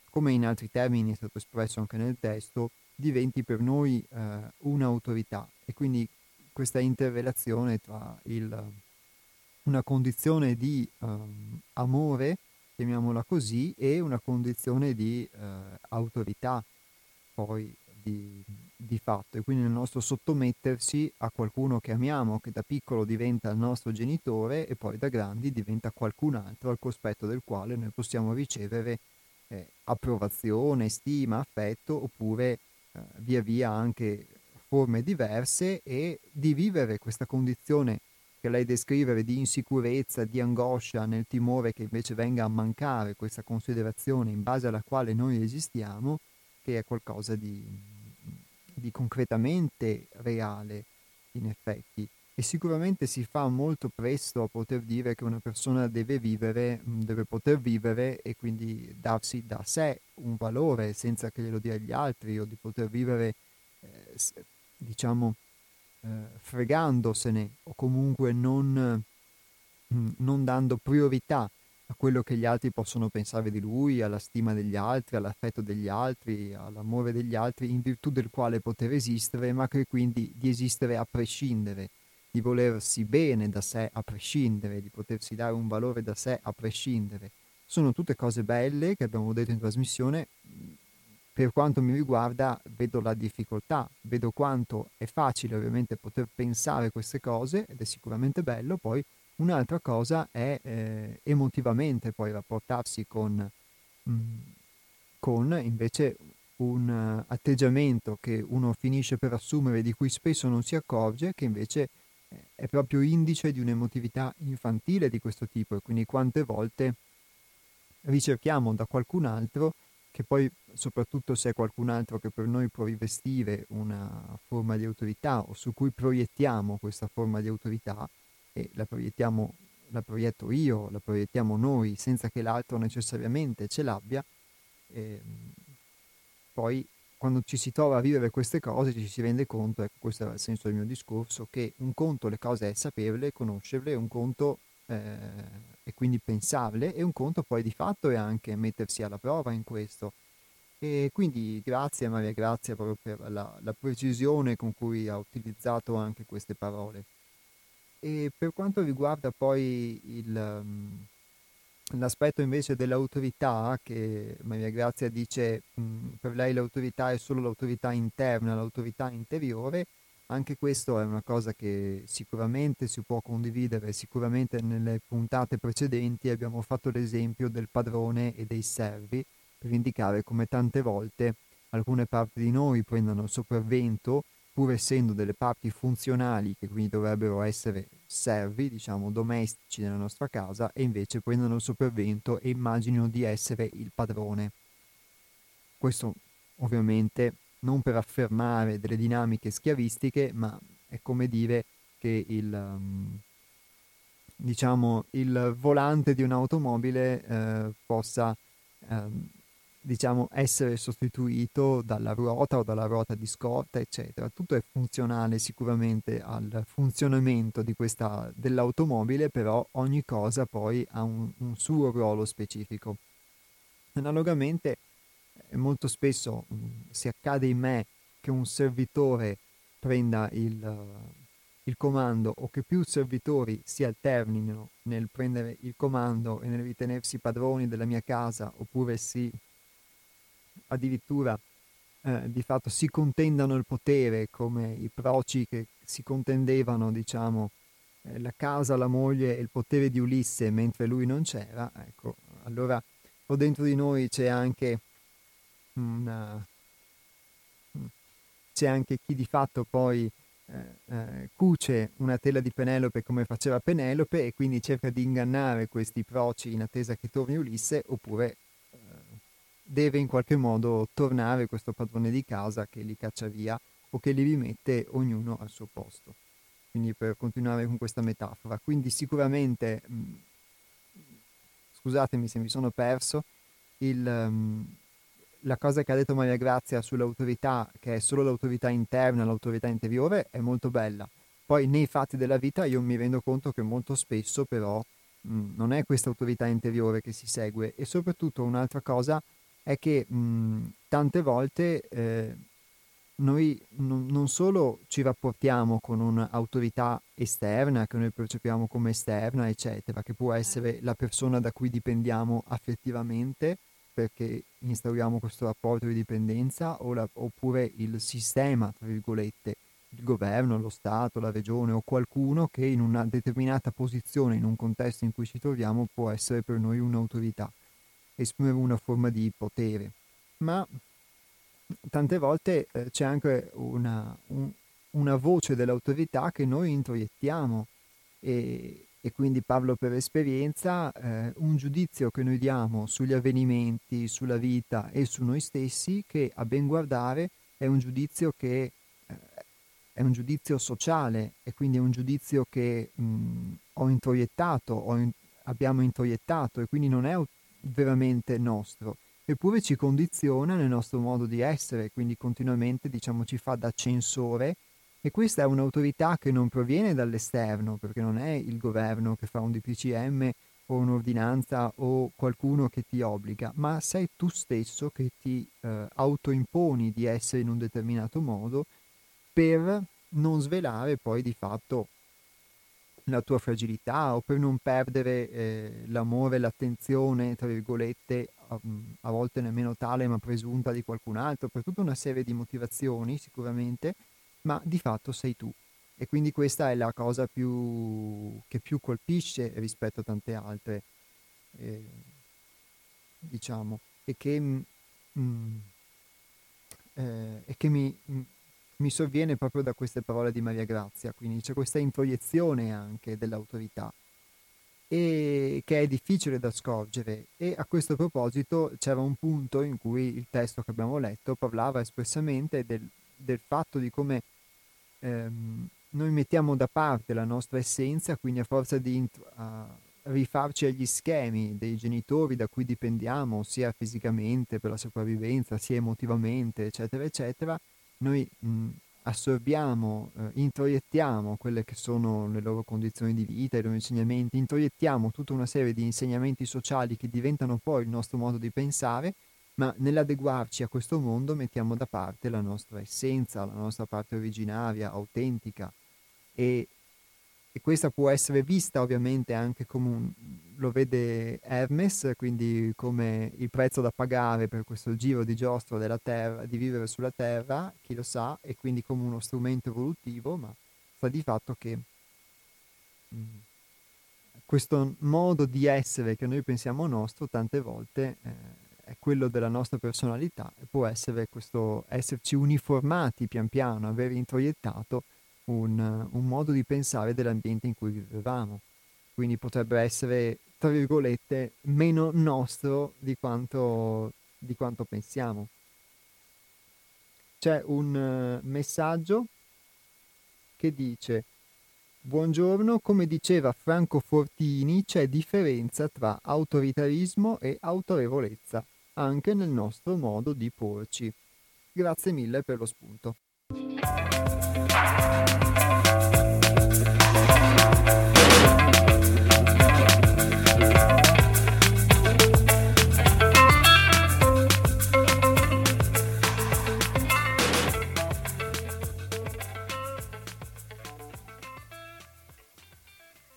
come in altri termini è stato espresso anche nel testo, diventi per noi eh, un'autorità e quindi questa interrelazione tra il, una condizione di um, amore, chiamiamola così, e una condizione di uh, autorità poi di, di, fatto. E quindi nel nostro sottomettersi a qualcuno che amiamo, che da piccolo diventa il nostro genitore e poi da grandi diventa qualcun altro al cospetto del quale noi possiamo ricevere eh, approvazione, stima, affetto oppure eh, via via anche forme diverse e di vivere questa condizione che lei descrive di insicurezza, di angoscia, nel timore che invece venga a mancare questa considerazione in base alla quale noi esistiamo, che è qualcosa di, di concretamente reale in effetti. E sicuramente si fa molto presto a poter dire che una persona deve vivere, deve poter vivere e quindi darsi da sé un valore senza che glielo dia gli altri o di poter vivere, eh, diciamo, eh, fregandosene o comunque non, non dando priorità a quello che gli altri possono pensare di lui, alla stima degli altri, all'affetto degli altri, all'amore degli altri, in virtù del quale poter esistere, ma che quindi di esistere a prescindere, di volersi bene da sé a prescindere, di potersi dare un valore da sé a prescindere. Sono tutte cose belle che abbiamo detto in trasmissione. Per quanto mi riguarda, vedo la difficoltà, vedo quanto è facile ovviamente poter pensare queste cose ed è sicuramente bello, poi Un'altra cosa è eh, emotivamente poi rapportarsi con, mh, mm, con invece un uh, atteggiamento che uno finisce per assumere di cui spesso non si accorge, che invece eh, è proprio indice di un'emotività infantile di questo tipo. E quindi quante volte ricerchiamo da qualcun altro che poi soprattutto se è qualcun altro che per noi può rivestire una forma di autorità o su cui proiettiamo questa forma di autorità, e la proiettiamo, la proietto io, la proiettiamo noi senza che l'altro necessariamente ce l'abbia, e ehm, poi quando ci si trova a vivere queste cose ci si rende conto, ecco questo era il senso del mio discorso, che un conto le cose è saperle, conoscerle, un conto eh, è quindi pensarle e un conto poi di fatto è anche mettersi alla prova in questo. E quindi grazie Maria Grazia proprio per la, la precisione con cui ha utilizzato anche queste parole. E per quanto riguarda poi il, um, l'aspetto invece dell'autorità, che Maria Grazia dice um, per lei l'autorità è solo l'autorità interna, l'autorità interiore, anche questo è una cosa che sicuramente si può condividere, sicuramente nelle puntate precedenti abbiamo fatto l'esempio del padrone e dei servi per indicare come tante volte alcune parti di noi prendono il sopravvento pur essendo delle parti funzionali che quindi dovrebbero essere servi, diciamo domestici nella nostra casa, e invece prendono sopravvento e immaginino di essere il padrone. Questo ovviamente non per affermare delle dinamiche schiavistiche, ma è come dire che il, um, diciamo, il volante di un'automobile eh, possa um, diciamo, essere sostituito dalla ruota o dalla ruota di scorta, eccetera. Tutto è funzionale sicuramente al funzionamento questa, dell'automobile, però ogni cosa poi ha un, un suo ruolo specifico. Analogamente, eh, molto spesso mh, si accade in me che un servitore prenda il, il comando o che più servitori si alternino nel prendere il comando e nel ritenersi padroni della mia casa oppure si addirittura eh, di fatto si contendano il potere come i proci che si contendevano, diciamo, eh, la casa, la moglie e il potere di Ulisse mentre lui non c'era, ecco, allora o dentro di noi c'è anche una, c'è anche chi di fatto poi eh, eh, cuce una tela di Penelope come faceva Penelope e quindi cerca di ingannare questi proci in attesa che torni Ulisse oppure deve in qualche modo tornare questo padrone di casa che li caccia via o che li rimette ognuno al suo posto. Quindi per continuare con questa metafora. Quindi sicuramente, mh, mm, scusatemi se mi sono perso, il, um, la cosa che ha detto Maria Grazia sull'autorità, che è solo l'autorità interna, l'autorità interiore, è molto bella. Poi nei fatti della vita io mi rendo conto che molto spesso però mh, mm, non è questa autorità interiore che si segue e soprattutto un'altra cosa è che mh, tante volte eh, noi non, non solo ci rapportiamo con un'autorità esterna che noi percepiamo come esterna, eccetera, che può essere la persona da cui dipendiamo affettivamente, perché instauriamo questo rapporto di dipendenza, la, oppure il sistema, tra virgolette, il governo, lo Stato, la regione o qualcuno che in una determinata posizione, in un contesto in cui ci troviamo, può essere per noi un'autorità esprimere una forma di potere, ma tante volte eh, c'è anche una, un, una voce dell'autorità che noi introiettiamo e, e quindi parlo per esperienza, eh, un giudizio che noi diamo sugli avvenimenti, sulla vita e su noi stessi, che a ben guardare è un giudizio che eh, è un giudizio sociale e quindi è un giudizio che mh, ho introiettato, ho in, abbiamo introiettato e quindi non è veramente nostro, eppure ci condiziona nel nostro modo di essere, quindi continuamente diciamo ci fa da censore e questa è un'autorità che non proviene dall'esterno, perché non è il governo che fa un DPCM o un'ordinanza o qualcuno che ti obbliga, ma sei tu stesso che ti eh, autoimponi di essere in un determinato modo per non svelare poi di fatto la tua fragilità o per non perdere eh, l'amore, l'attenzione, tra virgolette, a, a volte nemmeno tale ma presunta di qualcun altro, per tutta una serie di motivazioni sicuramente ma di fatto sei tu. E quindi questa è la cosa più, che più colpisce rispetto a tante altre, eh, diciamo, e che, mm, eh, e che mi, mm, mi sovviene proprio da queste parole di Maria Grazia, quindi c'è questa introiezione anche dell'autorità e che è difficile da scorgere e a questo proposito c'era un punto in cui il testo che abbiamo letto parlava espressamente del, del fatto di come ehm, noi mettiamo da parte la nostra essenza, quindi a forza di int- a rifarci agli schemi dei genitori da cui dipendiamo, sia fisicamente per la sopravvivenza, sia emotivamente, eccetera, eccetera, noi mh, assorbiamo, eh, introiettiamo quelle che sono le loro condizioni di vita, i loro insegnamenti, introiettiamo tutta una serie di insegnamenti sociali che diventano poi il nostro modo di pensare ma nell'adeguarci a questo mondo mettiamo da parte la nostra essenza, la nostra parte originaria, autentica. E, e questa può essere vista ovviamente anche come un, lo vede Hermes, quindi come il prezzo da pagare per questo giro di giostro della terra, di vivere sulla terra, chi lo sa, e quindi come uno strumento evolutivo, ma sta di fatto che mh, mm, questo modo di essere che noi pensiamo nostro tante volte eh, è quello della nostra personalità e può essere questo esserci uniformati pian piano, aver introiettato un, un modo di pensare dell'ambiente in cui vivevamo. Quindi potrebbe essere, tra virgolette, meno nostro di quanto, di quanto pensiamo. C'è un uh, messaggio che dice Buongiorno, come diceva Franco Fortini, c'è differenza tra autoritarismo e autorevolezza anche nel nostro modo di porci. Grazie mille per lo spunto.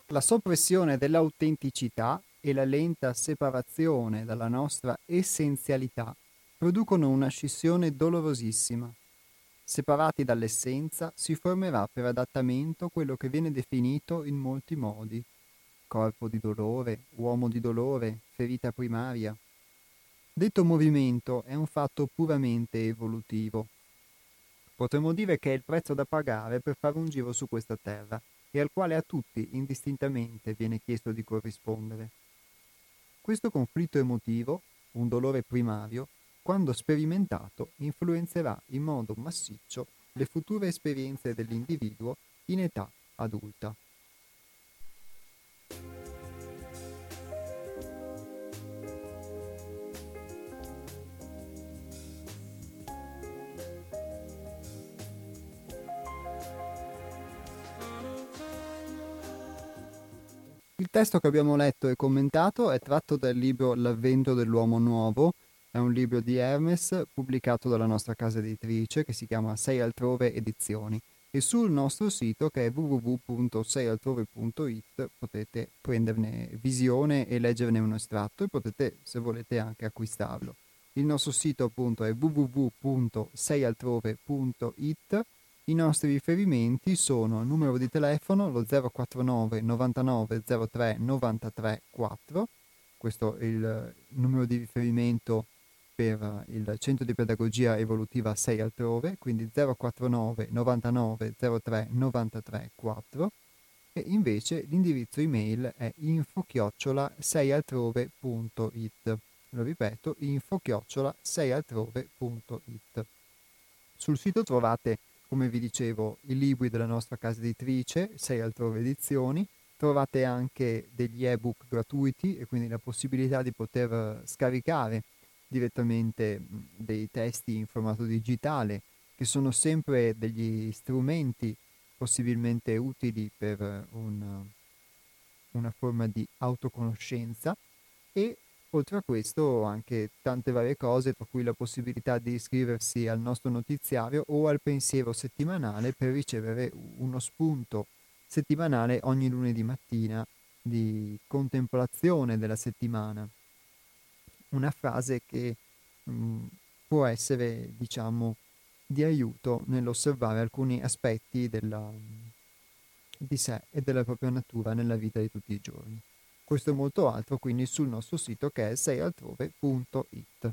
La soppressione dell'autenticità e la lenta separazione dalla nostra essenzialità producono una scissione dolorosissima. Separati dall'essenza si formerà per adattamento quello che viene definito in molti modi corpo di dolore, uomo di dolore, ferita primaria. Detto movimento è un fatto puramente evolutivo. Potremmo dire che è il prezzo da pagare per fare un giro su questa terra e al quale a tutti indistintamente viene chiesto di corrispondere. Questo conflitto emotivo, un dolore primario, quando sperimentato, influenzerà in modo massiccio le future esperienze dell'individuo in età adulta. Testo che abbiamo letto e commentato è tratto dal libro L'avvento dell'uomo nuovo, è un libro di Hermes pubblicato dalla nostra casa editrice che si chiama Sei altrove edizioni. E sul nostro sito che è www.seialtrove.it potete prenderne visione e leggerne un estratto e potete se volete anche acquistarlo. Il nostro sito appunto è www.seialtrove.it i nostri riferimenti sono il numero di telefono lo 049 99 03 93 4, questo è il numero di riferimento per il Centro di Pedagogia Evolutiva 6 altrove, quindi 049 99 03 93 4. e invece l'indirizzo email è info-seialtrove.it. Lo ripeto, info-seialtrove.it. Sul sito trovate, come vi dicevo, i libri della nostra casa editrice, Sei Altrove Edizioni, trovate anche degli ebook gratuiti e quindi la possibilità di poter scaricare direttamente dei testi in formato digitale che sono sempre degli strumenti possibilmente utili per una, una forma di autoconoscenza e oltre a questo anche tante varie cose, tra cui la possibilità di iscriversi al nostro notiziario o al pensiero settimanale per ricevere uno spunto settimanale ogni lunedì mattina di contemplazione della settimana. Una frase che mh, mm, può essere, diciamo, di aiuto nell'osservare alcuni aspetti della, di sé e della propria natura nella vita di tutti i giorni. Questo e molto altro quindi sul nostro sito che è seialtrove.it.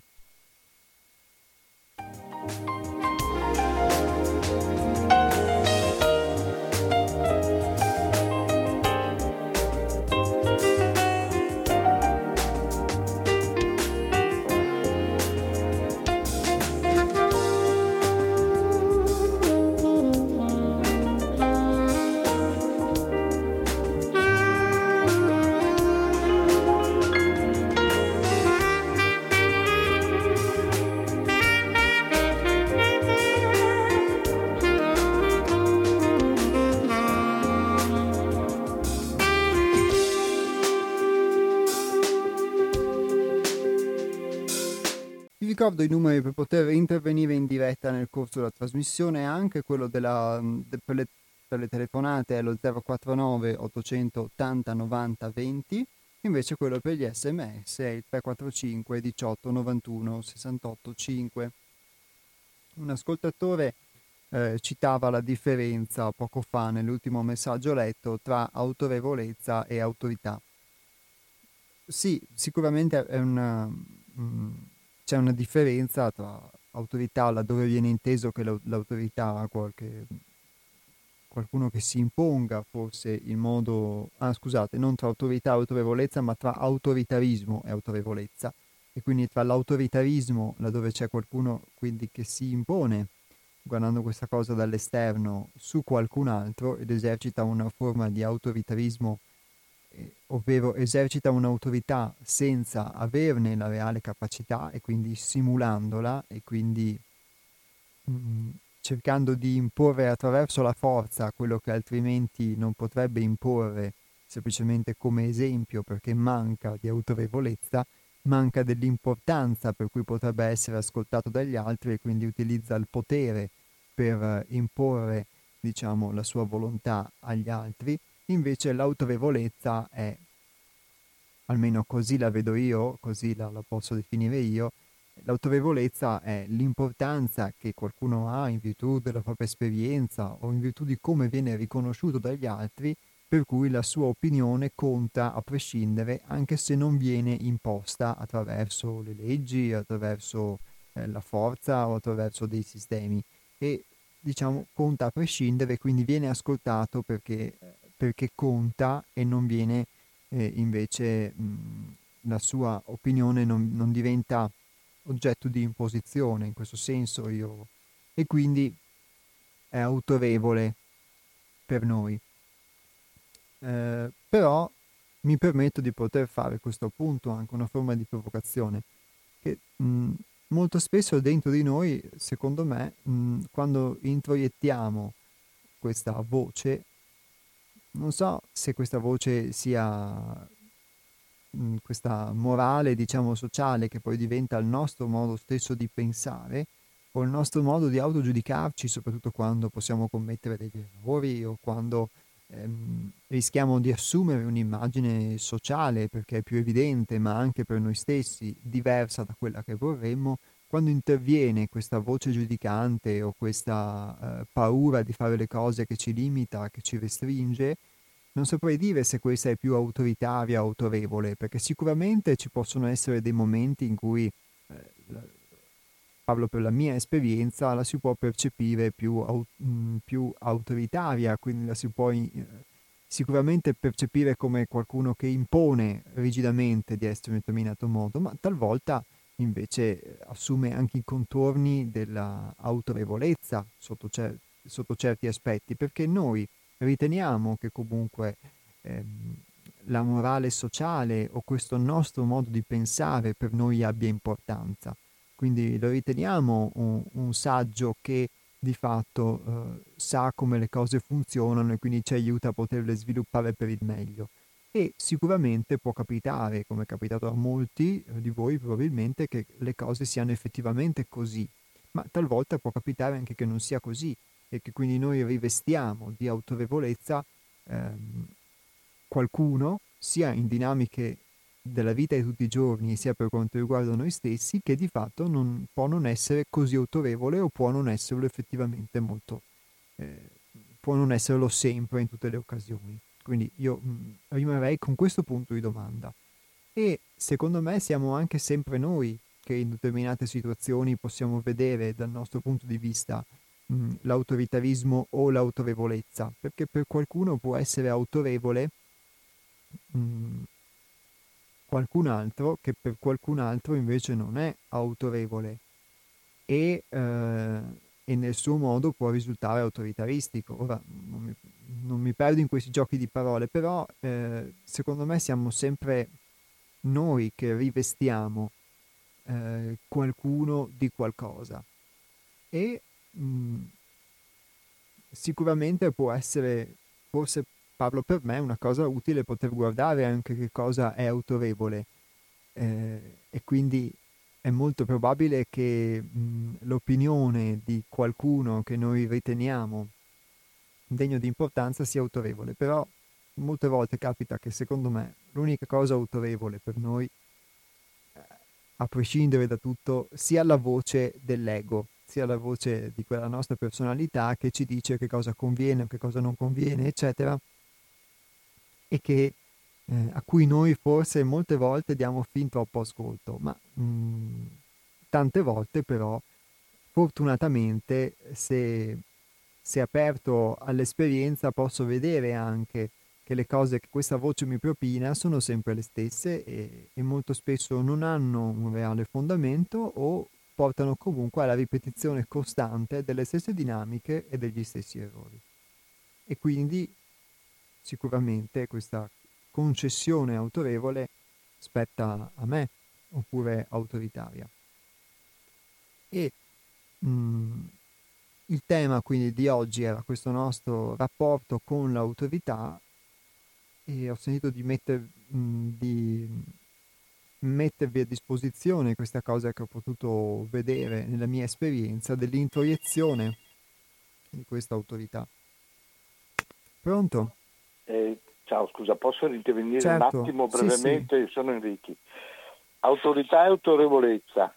ricordo i numeri per poter intervenire in diretta nel corso della trasmissione, anche quello della, de, per, le, per, le, telefonate è lo 049 880 90 20, invece quello per gli sms è il 345 18 91 68 5. Un ascoltatore eh, citava la differenza poco fa nell'ultimo messaggio letto tra autorevolezza e autorità. Sì, sicuramente è una... Mm, c'è una differenza tra autorità laddove viene inteso che l'autorità ha qualche qualcuno che si imponga forse in modo ah scusate non tra autorità e autorevolezza ma tra autoritarismo e autorevolezza. E quindi tra l'autoritarismo laddove c'è qualcuno quindi che si impone guardando questa cosa dall'esterno su qualcun altro ed esercita una forma di autoritarismo ovvero esercita un'autorità senza averne la reale capacità e quindi simulandola e quindi mh, mm, cercando di imporre attraverso la forza quello che altrimenti non potrebbe imporre semplicemente come esempio perché manca di autorevolezza, manca dell'importanza per cui potrebbe essere ascoltato dagli altri e quindi utilizza il potere per imporre diciamo la sua volontà agli altri Invece l'autorevolezza è, almeno così la vedo io, così la, la posso definire io, l'autorevolezza è l'importanza che qualcuno ha in virtù della propria esperienza o in virtù di come viene riconosciuto dagli altri, per cui la sua opinione conta a prescindere anche se non viene imposta attraverso le leggi, attraverso eh, la forza o attraverso dei sistemi. E diciamo conta a prescindere, quindi viene ascoltato perché eh, perché conta e non viene eh, invece mh, la sua opinione non, non, diventa oggetto di imposizione, in questo senso io, e quindi è autorevole per noi. Eh, però mi permetto di poter fare questo punto anche una forma di provocazione, che mh, molto spesso dentro di noi, secondo me, mh, quando introiettiamo questa voce, non so se questa voce sia mh, questa morale, diciamo, sociale che poi diventa il nostro modo stesso di pensare o il nostro modo di autogiudicarci, soprattutto quando possiamo commettere degli errori o quando ehm, rischiamo di assumere un'immagine sociale perché è più evidente, ma anche per noi stessi diversa da quella che vorremmo, quando interviene questa voce giudicante o questa eh, paura di fare le cose che ci limita, che ci restringe, non saprei dire se questa è più autoritaria o autorevole, perché sicuramente ci possono essere dei momenti in cui, eh, parlo per la mia esperienza, la si può percepire più, au- mh, più autoritaria, quindi la si può in- sicuramente percepire come qualcuno che impone rigidamente di essere in un determinato modo, ma talvolta invece eh, assume anche i contorni dell'autorevolezza sotto, cer- sotto certi aspetti, perché noi riteniamo che comunque ehm, la morale sociale o questo nostro modo di pensare per noi abbia importanza. Quindi lo riteniamo un, un saggio che di fatto eh, sa come le cose funzionano e quindi ci aiuta a poterle sviluppare per il meglio. E sicuramente può capitare, come è capitato a molti eh, di voi probabilmente, che le cose siano effettivamente così, ma talvolta può capitare anche che non sia così e che quindi noi rivestiamo di autorevolezza ehm, qualcuno, sia in dinamiche della vita di tutti i giorni, sia per quanto riguarda noi stessi, che di fatto non, può non essere così autorevole o può non esserlo effettivamente molto, eh, può non esserlo sempre in tutte le occasioni. Quindi io mm, rimarrei con questo punto di domanda. E secondo me siamo anche sempre noi che in determinate situazioni possiamo vedere dal nostro punto di vista mh, mm, l'autoritarismo o l'autorevolezza, perché per qualcuno può essere autorevole mh, mm, qualcun altro che per qualcun altro invece non è autorevole e, eh, e nel suo modo può risultare autoritaristico. Ora non mi, non mi perdo in questi giochi di parole, però eh, secondo me siamo sempre noi che rivestiamo eh, qualcuno di qualcosa. E mh, mm, sicuramente può essere forse parlo per me, una cosa utile poter guardare anche che cosa è autorevole. Eh, e quindi è molto probabile che mh, l'opinione di qualcuno che noi riteniamo degno di importanza sia autorevole, però molte volte capita che secondo me l'unica cosa autorevole per noi, eh, a prescindere da tutto, sia la voce dell'ego, sia la voce di quella nostra personalità che ci dice che cosa conviene o che cosa non conviene, eccetera, e che, eh, a cui noi forse molte volte diamo fin troppo ascolto, ma mh, mm, tante volte però fortunatamente se, se aperto all'esperienza posso vedere anche che le cose che questa voce mi propina sono sempre le stesse e, e molto spesso non hanno un reale fondamento o portano comunque alla ripetizione costante delle stesse dinamiche e degli stessi errori. E quindi sicuramente questa concessione autorevole spetta a me oppure autoritaria. E mh, mm, il tema quindi di oggi era questo nostro rapporto con l'autorità e ho sentito di, metter, di mettervi a disposizione questa cosa che ho potuto vedere nella mia esperienza dell'introiezione di questa autorità. Pronto? Eh, ciao, scusa, posso intervenire certo. un attimo brevemente? Sì, sì. Sono Enrichi. Autorità e autorevolezza.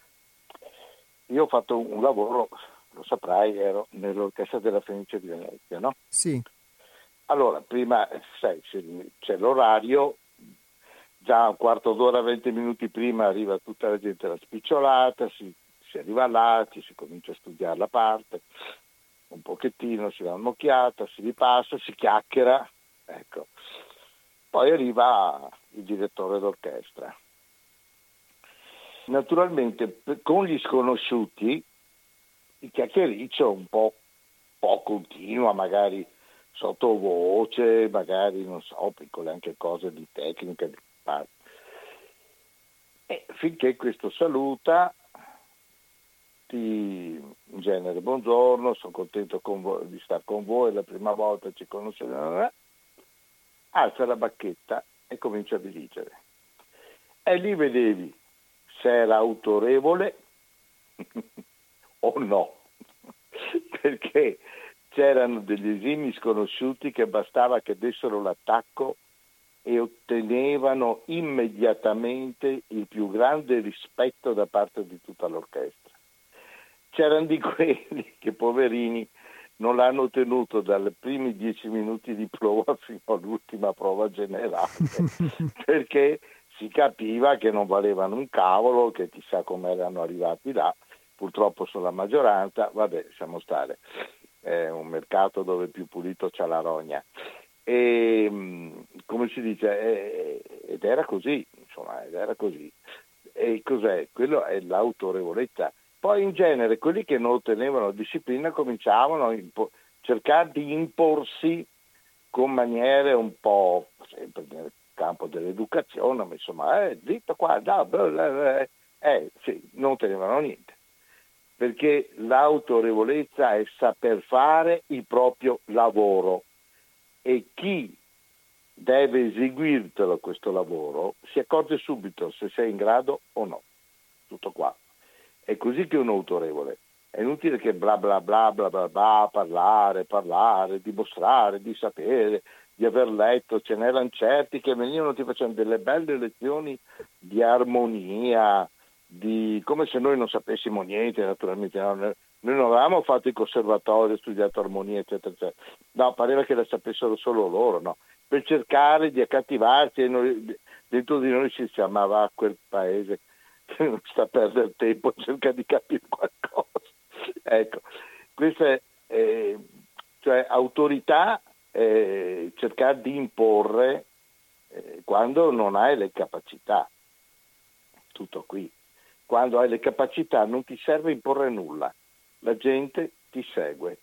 Io ho fatto un lavoro, lo saprai, ero nell'orchestra della Fenice di Venezia, no? Sì. Allora, prima sai, c'è l'orario, già un quarto d'ora, 20 minuti prima arriva tutta la gente la spicciolata, si, si arriva là, ci si comincia a studiare la parte, un pochettino, si dà un'occhiata, si ripassa, si chiacchiera, Ecco. Poi arriva il direttore d'orchestra. Naturalmente con gli sconosciuti il chiacchiericcio un po', po continua, magari sottovoce, magari non so, piccole anche cose di tecnica. Di e finché questo saluta, ti in genere buongiorno, sono contento voi, di stare con voi, è la prima volta ci conosciamo alza la bacchetta e comincia a dirigere. E lì vedevi se era autorevole o no, perché c'erano degli esimi sconosciuti che bastava che dessero l'attacco e ottenevano immediatamente il più grande rispetto da parte di tutta l'orchestra. C'erano di quelli che poverini non l'hanno tenuto dai primi dieci minuti di prova fino all'ultima prova generale, perché si capiva che non valevano un cavolo, che chissà come erano arrivati là, purtroppo sono la maggioranza, vabbè, lasciamo stare, è un mercato dove più pulito c'è la rogna. E, mm, come si dice, ed era così, insomma, ed era così. E cos'è? Quello è l'autorevolezza. Poi in genere quelli che non ottenevano disciplina cominciavano a impo- cercare di imporsi con maniere un po' sempre nel campo dell'educazione, ma insomma, eh, zitto qua, da, blah, blah, blah, eh, sì, non ottenevano niente. Perché l'autorevolezza è saper fare il proprio lavoro e chi deve eseguirtelo questo lavoro si accorge subito se sei in grado o no. Tutto qua. È così che un autorevole. È inutile che bla bla bla bla bla bla parlare, parlare, dimostrare di sapere, di aver letto, ce n'erano certi che venivano ti facevano delle belle lezioni di armonia, di, come se noi non sapessimo niente, naturalmente. No? Noi non avevamo fatto il conservatorio, studiato armonia, eccetera, eccetera. No, pareva che la sapessero solo loro, no? Per cercare di accattivarci, noi, dentro di noi si chiamava quel paese che non sta a perdere tempo, cerca di capire qualcosa. ecco, questa è, eh, cioè, autorità, eh, cercare di imporre eh, quando non hai le capacità. Tutto qui. Quando hai le capacità non ti serve imporre nulla, la gente ti segue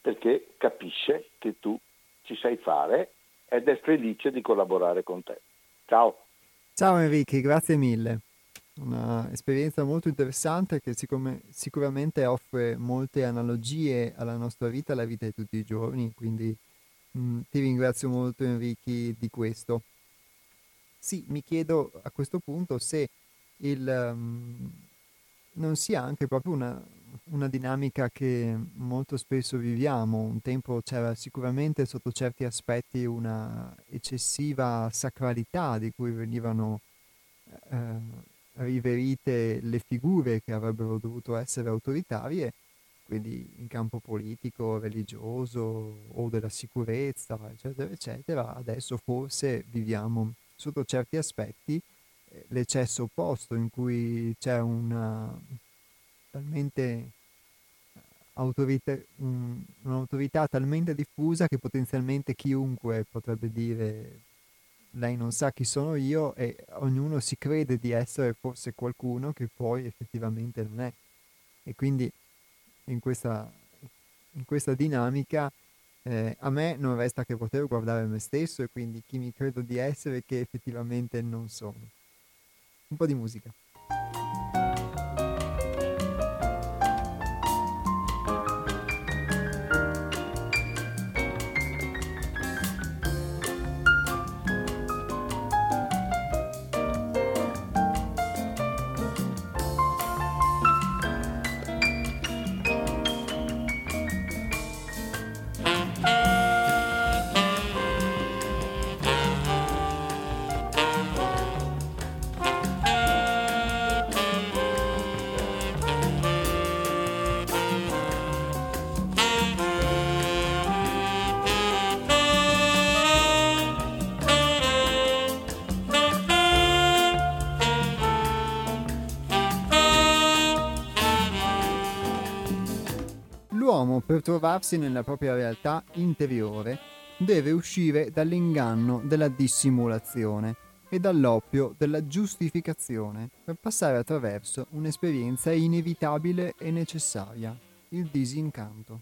perché capisce che tu ci sai fare ed è felice di collaborare con te. Ciao. Ciao Enrico, grazie mille. Un'esperienza molto interessante che sicur- sicuramente offre molte analogie alla nostra vita, alla vita di tutti i giorni, quindi mh, mm, ti ringrazio molto Enrico di questo. Sì, mi chiedo a questo punto se il, um, non sia anche proprio una, una dinamica che molto spesso viviamo. Un tempo c'era sicuramente sotto certi aspetti una eccessiva sacralità di cui venivano eh, riverite le figure che avrebbero dovuto essere autoritarie, quindi in campo politico, religioso o della sicurezza, eccetera, eccetera. Adesso forse viviamo sotto certi aspetti l'eccesso opposto in cui c'è una talmente eh, autorita- un, un'autorità talmente diffusa che potenzialmente chiunque potrebbe dire lei non sa chi sono io e ognuno si crede di essere forse qualcuno che poi effettivamente non è. E quindi in questa, in questa dinamica eh, a me non resta che poter guardare me stesso e quindi chi mi credo di essere che effettivamente non sono un po' di musica. Per trovarsi nella propria realtà interiore, deve uscire dall'inganno della dissimulazione e dall'oppio della giustificazione per passare attraverso un'esperienza inevitabile e necessaria, il disincanto.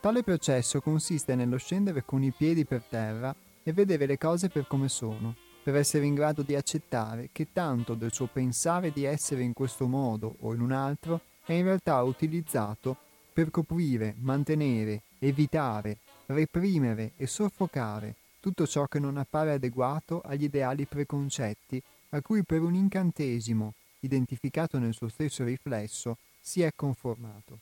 Tale processo consiste nello scendere con i piedi per terra e vedere le cose per come sono, per essere in grado di accettare che tanto del suo pensare di essere in questo modo o in un altro è in realtà utilizzato per coprire, mantenere, evitare, reprimere e soffocare tutto ciò che non appare adeguato agli ideali preconcetti a cui per un incantesimo, identificato nel suo stesso riflesso, si è conformato.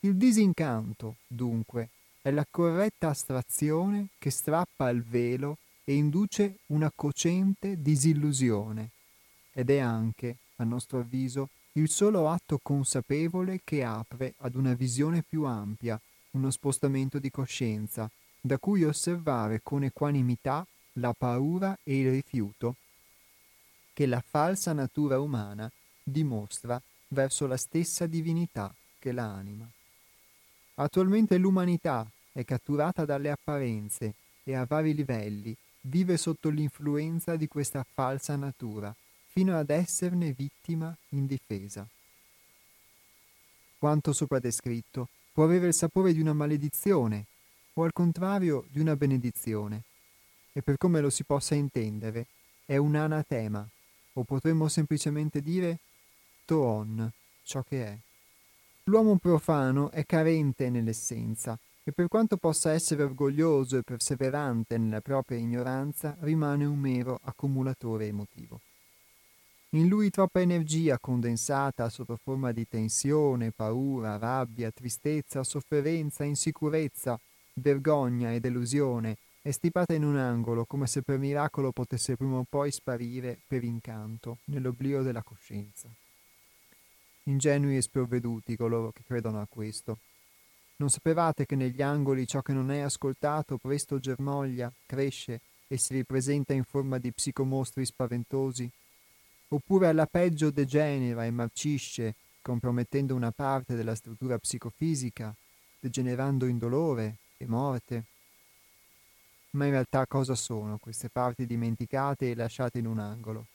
Il disincanto, dunque, è la corretta astrazione che strappa il velo e induce una cocente disillusione, ed è anche, a nostro avviso, il solo atto consapevole che apre ad una visione più ampia, uno spostamento di coscienza, da cui osservare con equanimità la paura e il rifiuto che la falsa natura umana dimostra verso la stessa divinità che la anima. Attualmente l'umanità, è catturata dalle apparenze e a vari livelli vive sotto l'influenza di questa falsa natura, fino ad esserne vittima indifesa. Quanto sopra descritto può avere il sapore di una maledizione o al contrario di una benedizione, e per come lo si possa intendere è un anatema, o potremmo semplicemente dire toon, ciò che è. L'uomo profano è carente nell'essenza e per quanto possa essere orgoglioso e perseverante nella propria ignoranza, rimane un mero accumulatore emotivo. In lui troppa energia condensata sotto forma di tensione, paura, rabbia, tristezza, sofferenza, insicurezza, vergogna e delusione è stipata in un angolo come se per miracolo potesse prima o poi sparire per incanto nell'oblio della coscienza. Ingenui e sprovveduti coloro che credono a questo. Non sapevate che negli angoli ciò che non è ascoltato presto germoglia, cresce e si ripresenta in forma di psicomostri spaventosi? Oppure alla peggio degenera e marcisce, compromettendo una parte della struttura psicofisica, degenerando in dolore e morte? Ma in realtà cosa sono queste parti dimenticate e lasciate in un angolo?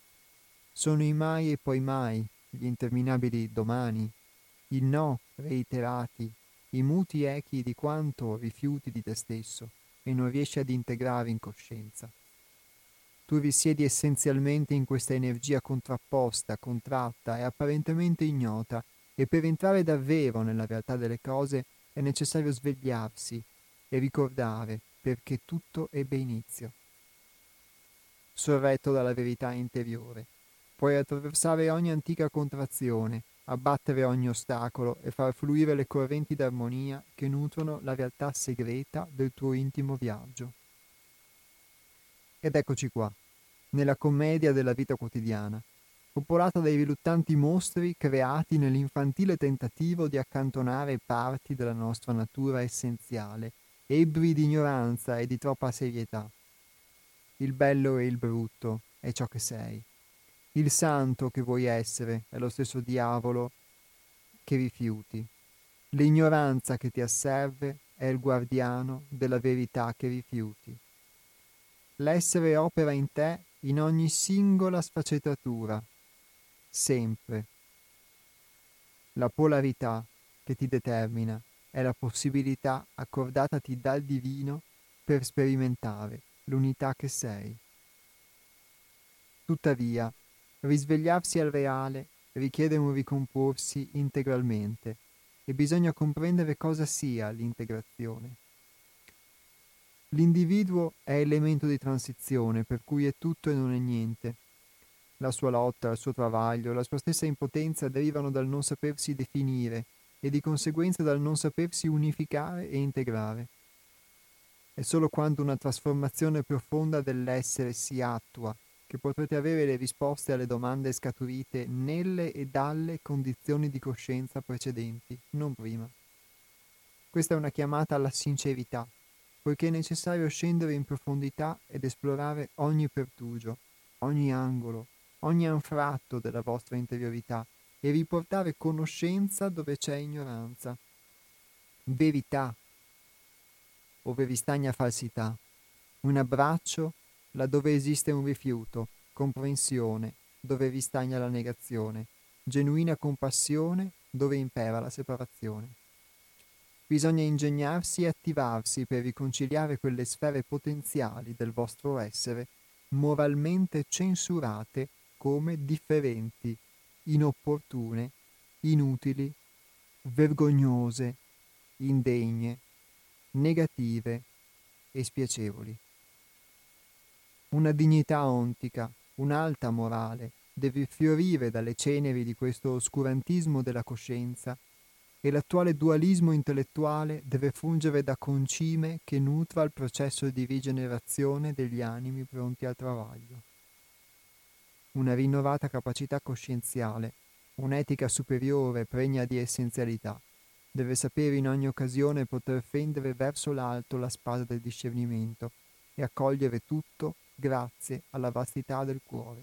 Sono i mai e poi mai, gli interminabili domani, i no reiterati, i muti echi di quanto rifiuti di te stesso e non riesci ad integrare in coscienza. Tu risiedi essenzialmente in questa energia contrapposta, contratta e apparentemente ignota, e per entrare davvero nella realtà delle cose è necessario svegliarsi e ricordare perché tutto ebbe inizio. Sorretto dalla verità interiore, puoi attraversare ogni antica contrazione, abbattere ogni ostacolo e far fluire le correnti d'armonia che nutrono la realtà segreta del tuo intimo viaggio. Ed eccoci qua, nella commedia della vita quotidiana, popolata dai riluttanti mostri creati nell'infantile tentativo di accantonare parti della nostra natura essenziale ebbri di ignoranza e di troppa serietà. Il bello e il brutto è ciò che sei. Il santo che vuoi essere è lo stesso diavolo che rifiuti. L'ignoranza che ti asserve è il guardiano della verità che rifiuti. L'essere opera in te in ogni singola sfaccettatura, sempre. La polarità che ti determina è la possibilità accordatati dal divino per sperimentare l'unità che sei. Tuttavia, risvegliarsi al reale richiede un ricomporsi integralmente e bisogna comprendere cosa sia l'integrazione. L'individuo è elemento di transizione per cui è tutto e non è niente. La sua lotta, il suo travaglio, la sua stessa impotenza derivano dal non sapersi definire e di conseguenza dal non sapersi unificare e integrare. È solo quando una trasformazione profonda dell'essere si attua che potrete avere le risposte alle domande scaturite nelle e dalle condizioni di coscienza precedenti, non prima. Questa è una chiamata alla sincerità, poiché è necessario scendere in profondità ed esplorare ogni pertugio, ogni angolo, ogni anfratto della vostra interiorità e riportare conoscenza dove c'è ignoranza, verità ove vi stagna falsità, un abbraccio laddove esiste un rifiuto, comprensione dove vi stagna la negazione, genuina compassione dove impera la separazione. Bisogna ingegnarsi e attivarsi per riconciliare quelle sfere potenziali del vostro essere, moralmente censurate come differenti inopportune, inutili, vergognose, indegne, negative e spiacevoli. Una dignità ontica, un'alta morale deve fiorire dalle ceneri di questo oscurantismo della coscienza e l'attuale dualismo intellettuale deve fungere da concime che nutra il processo di rigenerazione degli animi pronti al travaglio una rinnovata capacità coscienziale, un'etica superiore pregna di essenzialità. Deve sapere in ogni occasione poter fendere verso l'alto la spada del discernimento e accogliere tutto grazie alla vastità del cuore.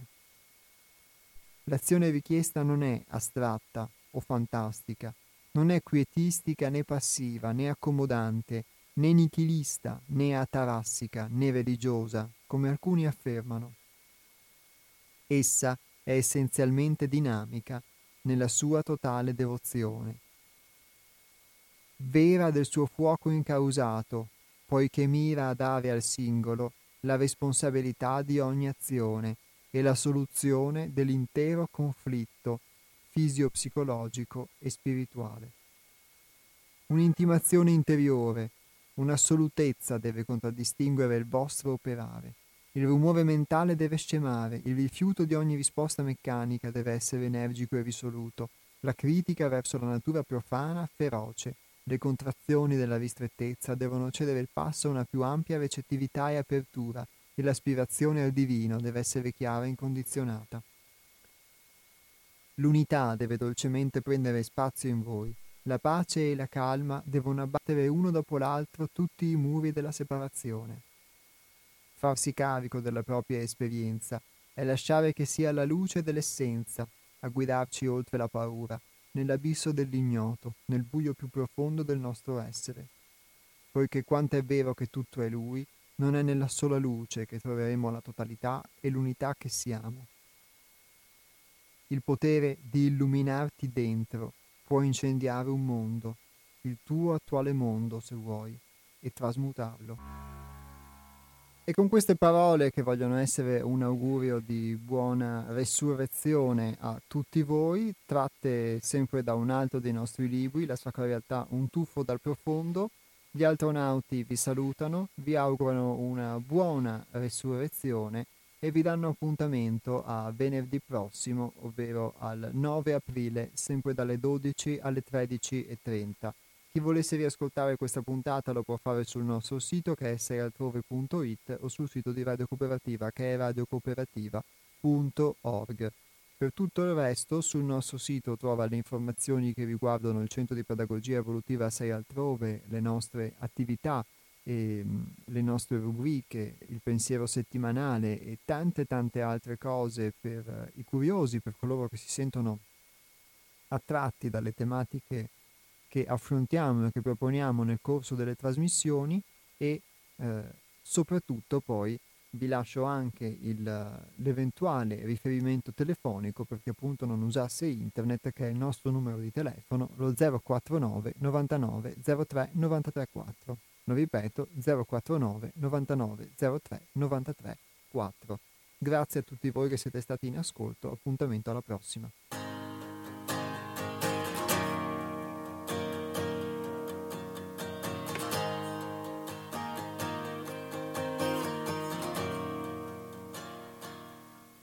L'azione richiesta non è astratta o fantastica, non è quietistica né passiva né accomodante, né nichilista, né atarassica, né religiosa, come alcuni affermano. Essa è essenzialmente dinamica nella sua totale devozione. Vera del suo fuoco incausato, poiché mira a dare al singolo la responsabilità di ogni azione e la soluzione dell'intero conflitto fisiopsicologico e spirituale. Un'intimazione interiore, un'assolutezza deve contraddistinguere il vostro operare. Il rumore mentale deve scemare, il rifiuto di ogni risposta meccanica deve essere energico e risoluto, la critica verso la natura profana feroce, le contrazioni della ristrettezza devono cedere il passo a una più ampia recettività e apertura, e l'aspirazione al divino deve essere chiara e incondizionata. L'unità deve dolcemente prendere spazio in voi, la pace e la calma devono abbattere uno dopo l'altro tutti i muri della separazione. Farsi carico della propria esperienza è lasciare che sia la luce dell'essenza a guidarci oltre la paura, nell'abisso dell'ignoto, nel buio più profondo del nostro essere. Poiché quanto è vero che tutto è Lui, non è nella sola luce che troveremo la totalità e l'unità che siamo. Il potere di illuminarti dentro può incendiare un mondo, il tuo attuale mondo se vuoi, e trasmutarlo. E con queste parole che vogliono essere un augurio di buona resurrezione a tutti voi, tratte sempre da un altro dei nostri libri, La Sacra Realtà, Un tuffo dal profondo, gli astronauti vi salutano, vi augurano una buona resurrezione e vi danno appuntamento a venerdì prossimo, ovvero al 9 aprile, sempre dalle 12 alle 13.30. Chi volesse riascoltare questa puntata lo può fare sul nostro sito che è seialtrove.it o sul sito di Radio Cooperativa che è radiocooperativa.org. Per tutto il resto sul nostro sito trova le informazioni che riguardano il Centro di Pedagogia Evolutiva Sei Altrove, le nostre attività, e, le nostre rubriche, il pensiero settimanale e tante tante altre cose per i curiosi, per coloro che si sentono attratti dalle tematiche che affrontiamo e che proponiamo nel corso delle trasmissioni e eh, soprattutto poi vi lascio anche il, l'eventuale riferimento telefonico perché appunto non usasse internet che è il nostro numero di telefono lo 049 99 03 93 4 lo ripeto 049 99 03 93 4 grazie a tutti voi che siete stati in ascolto appuntamento alla prossima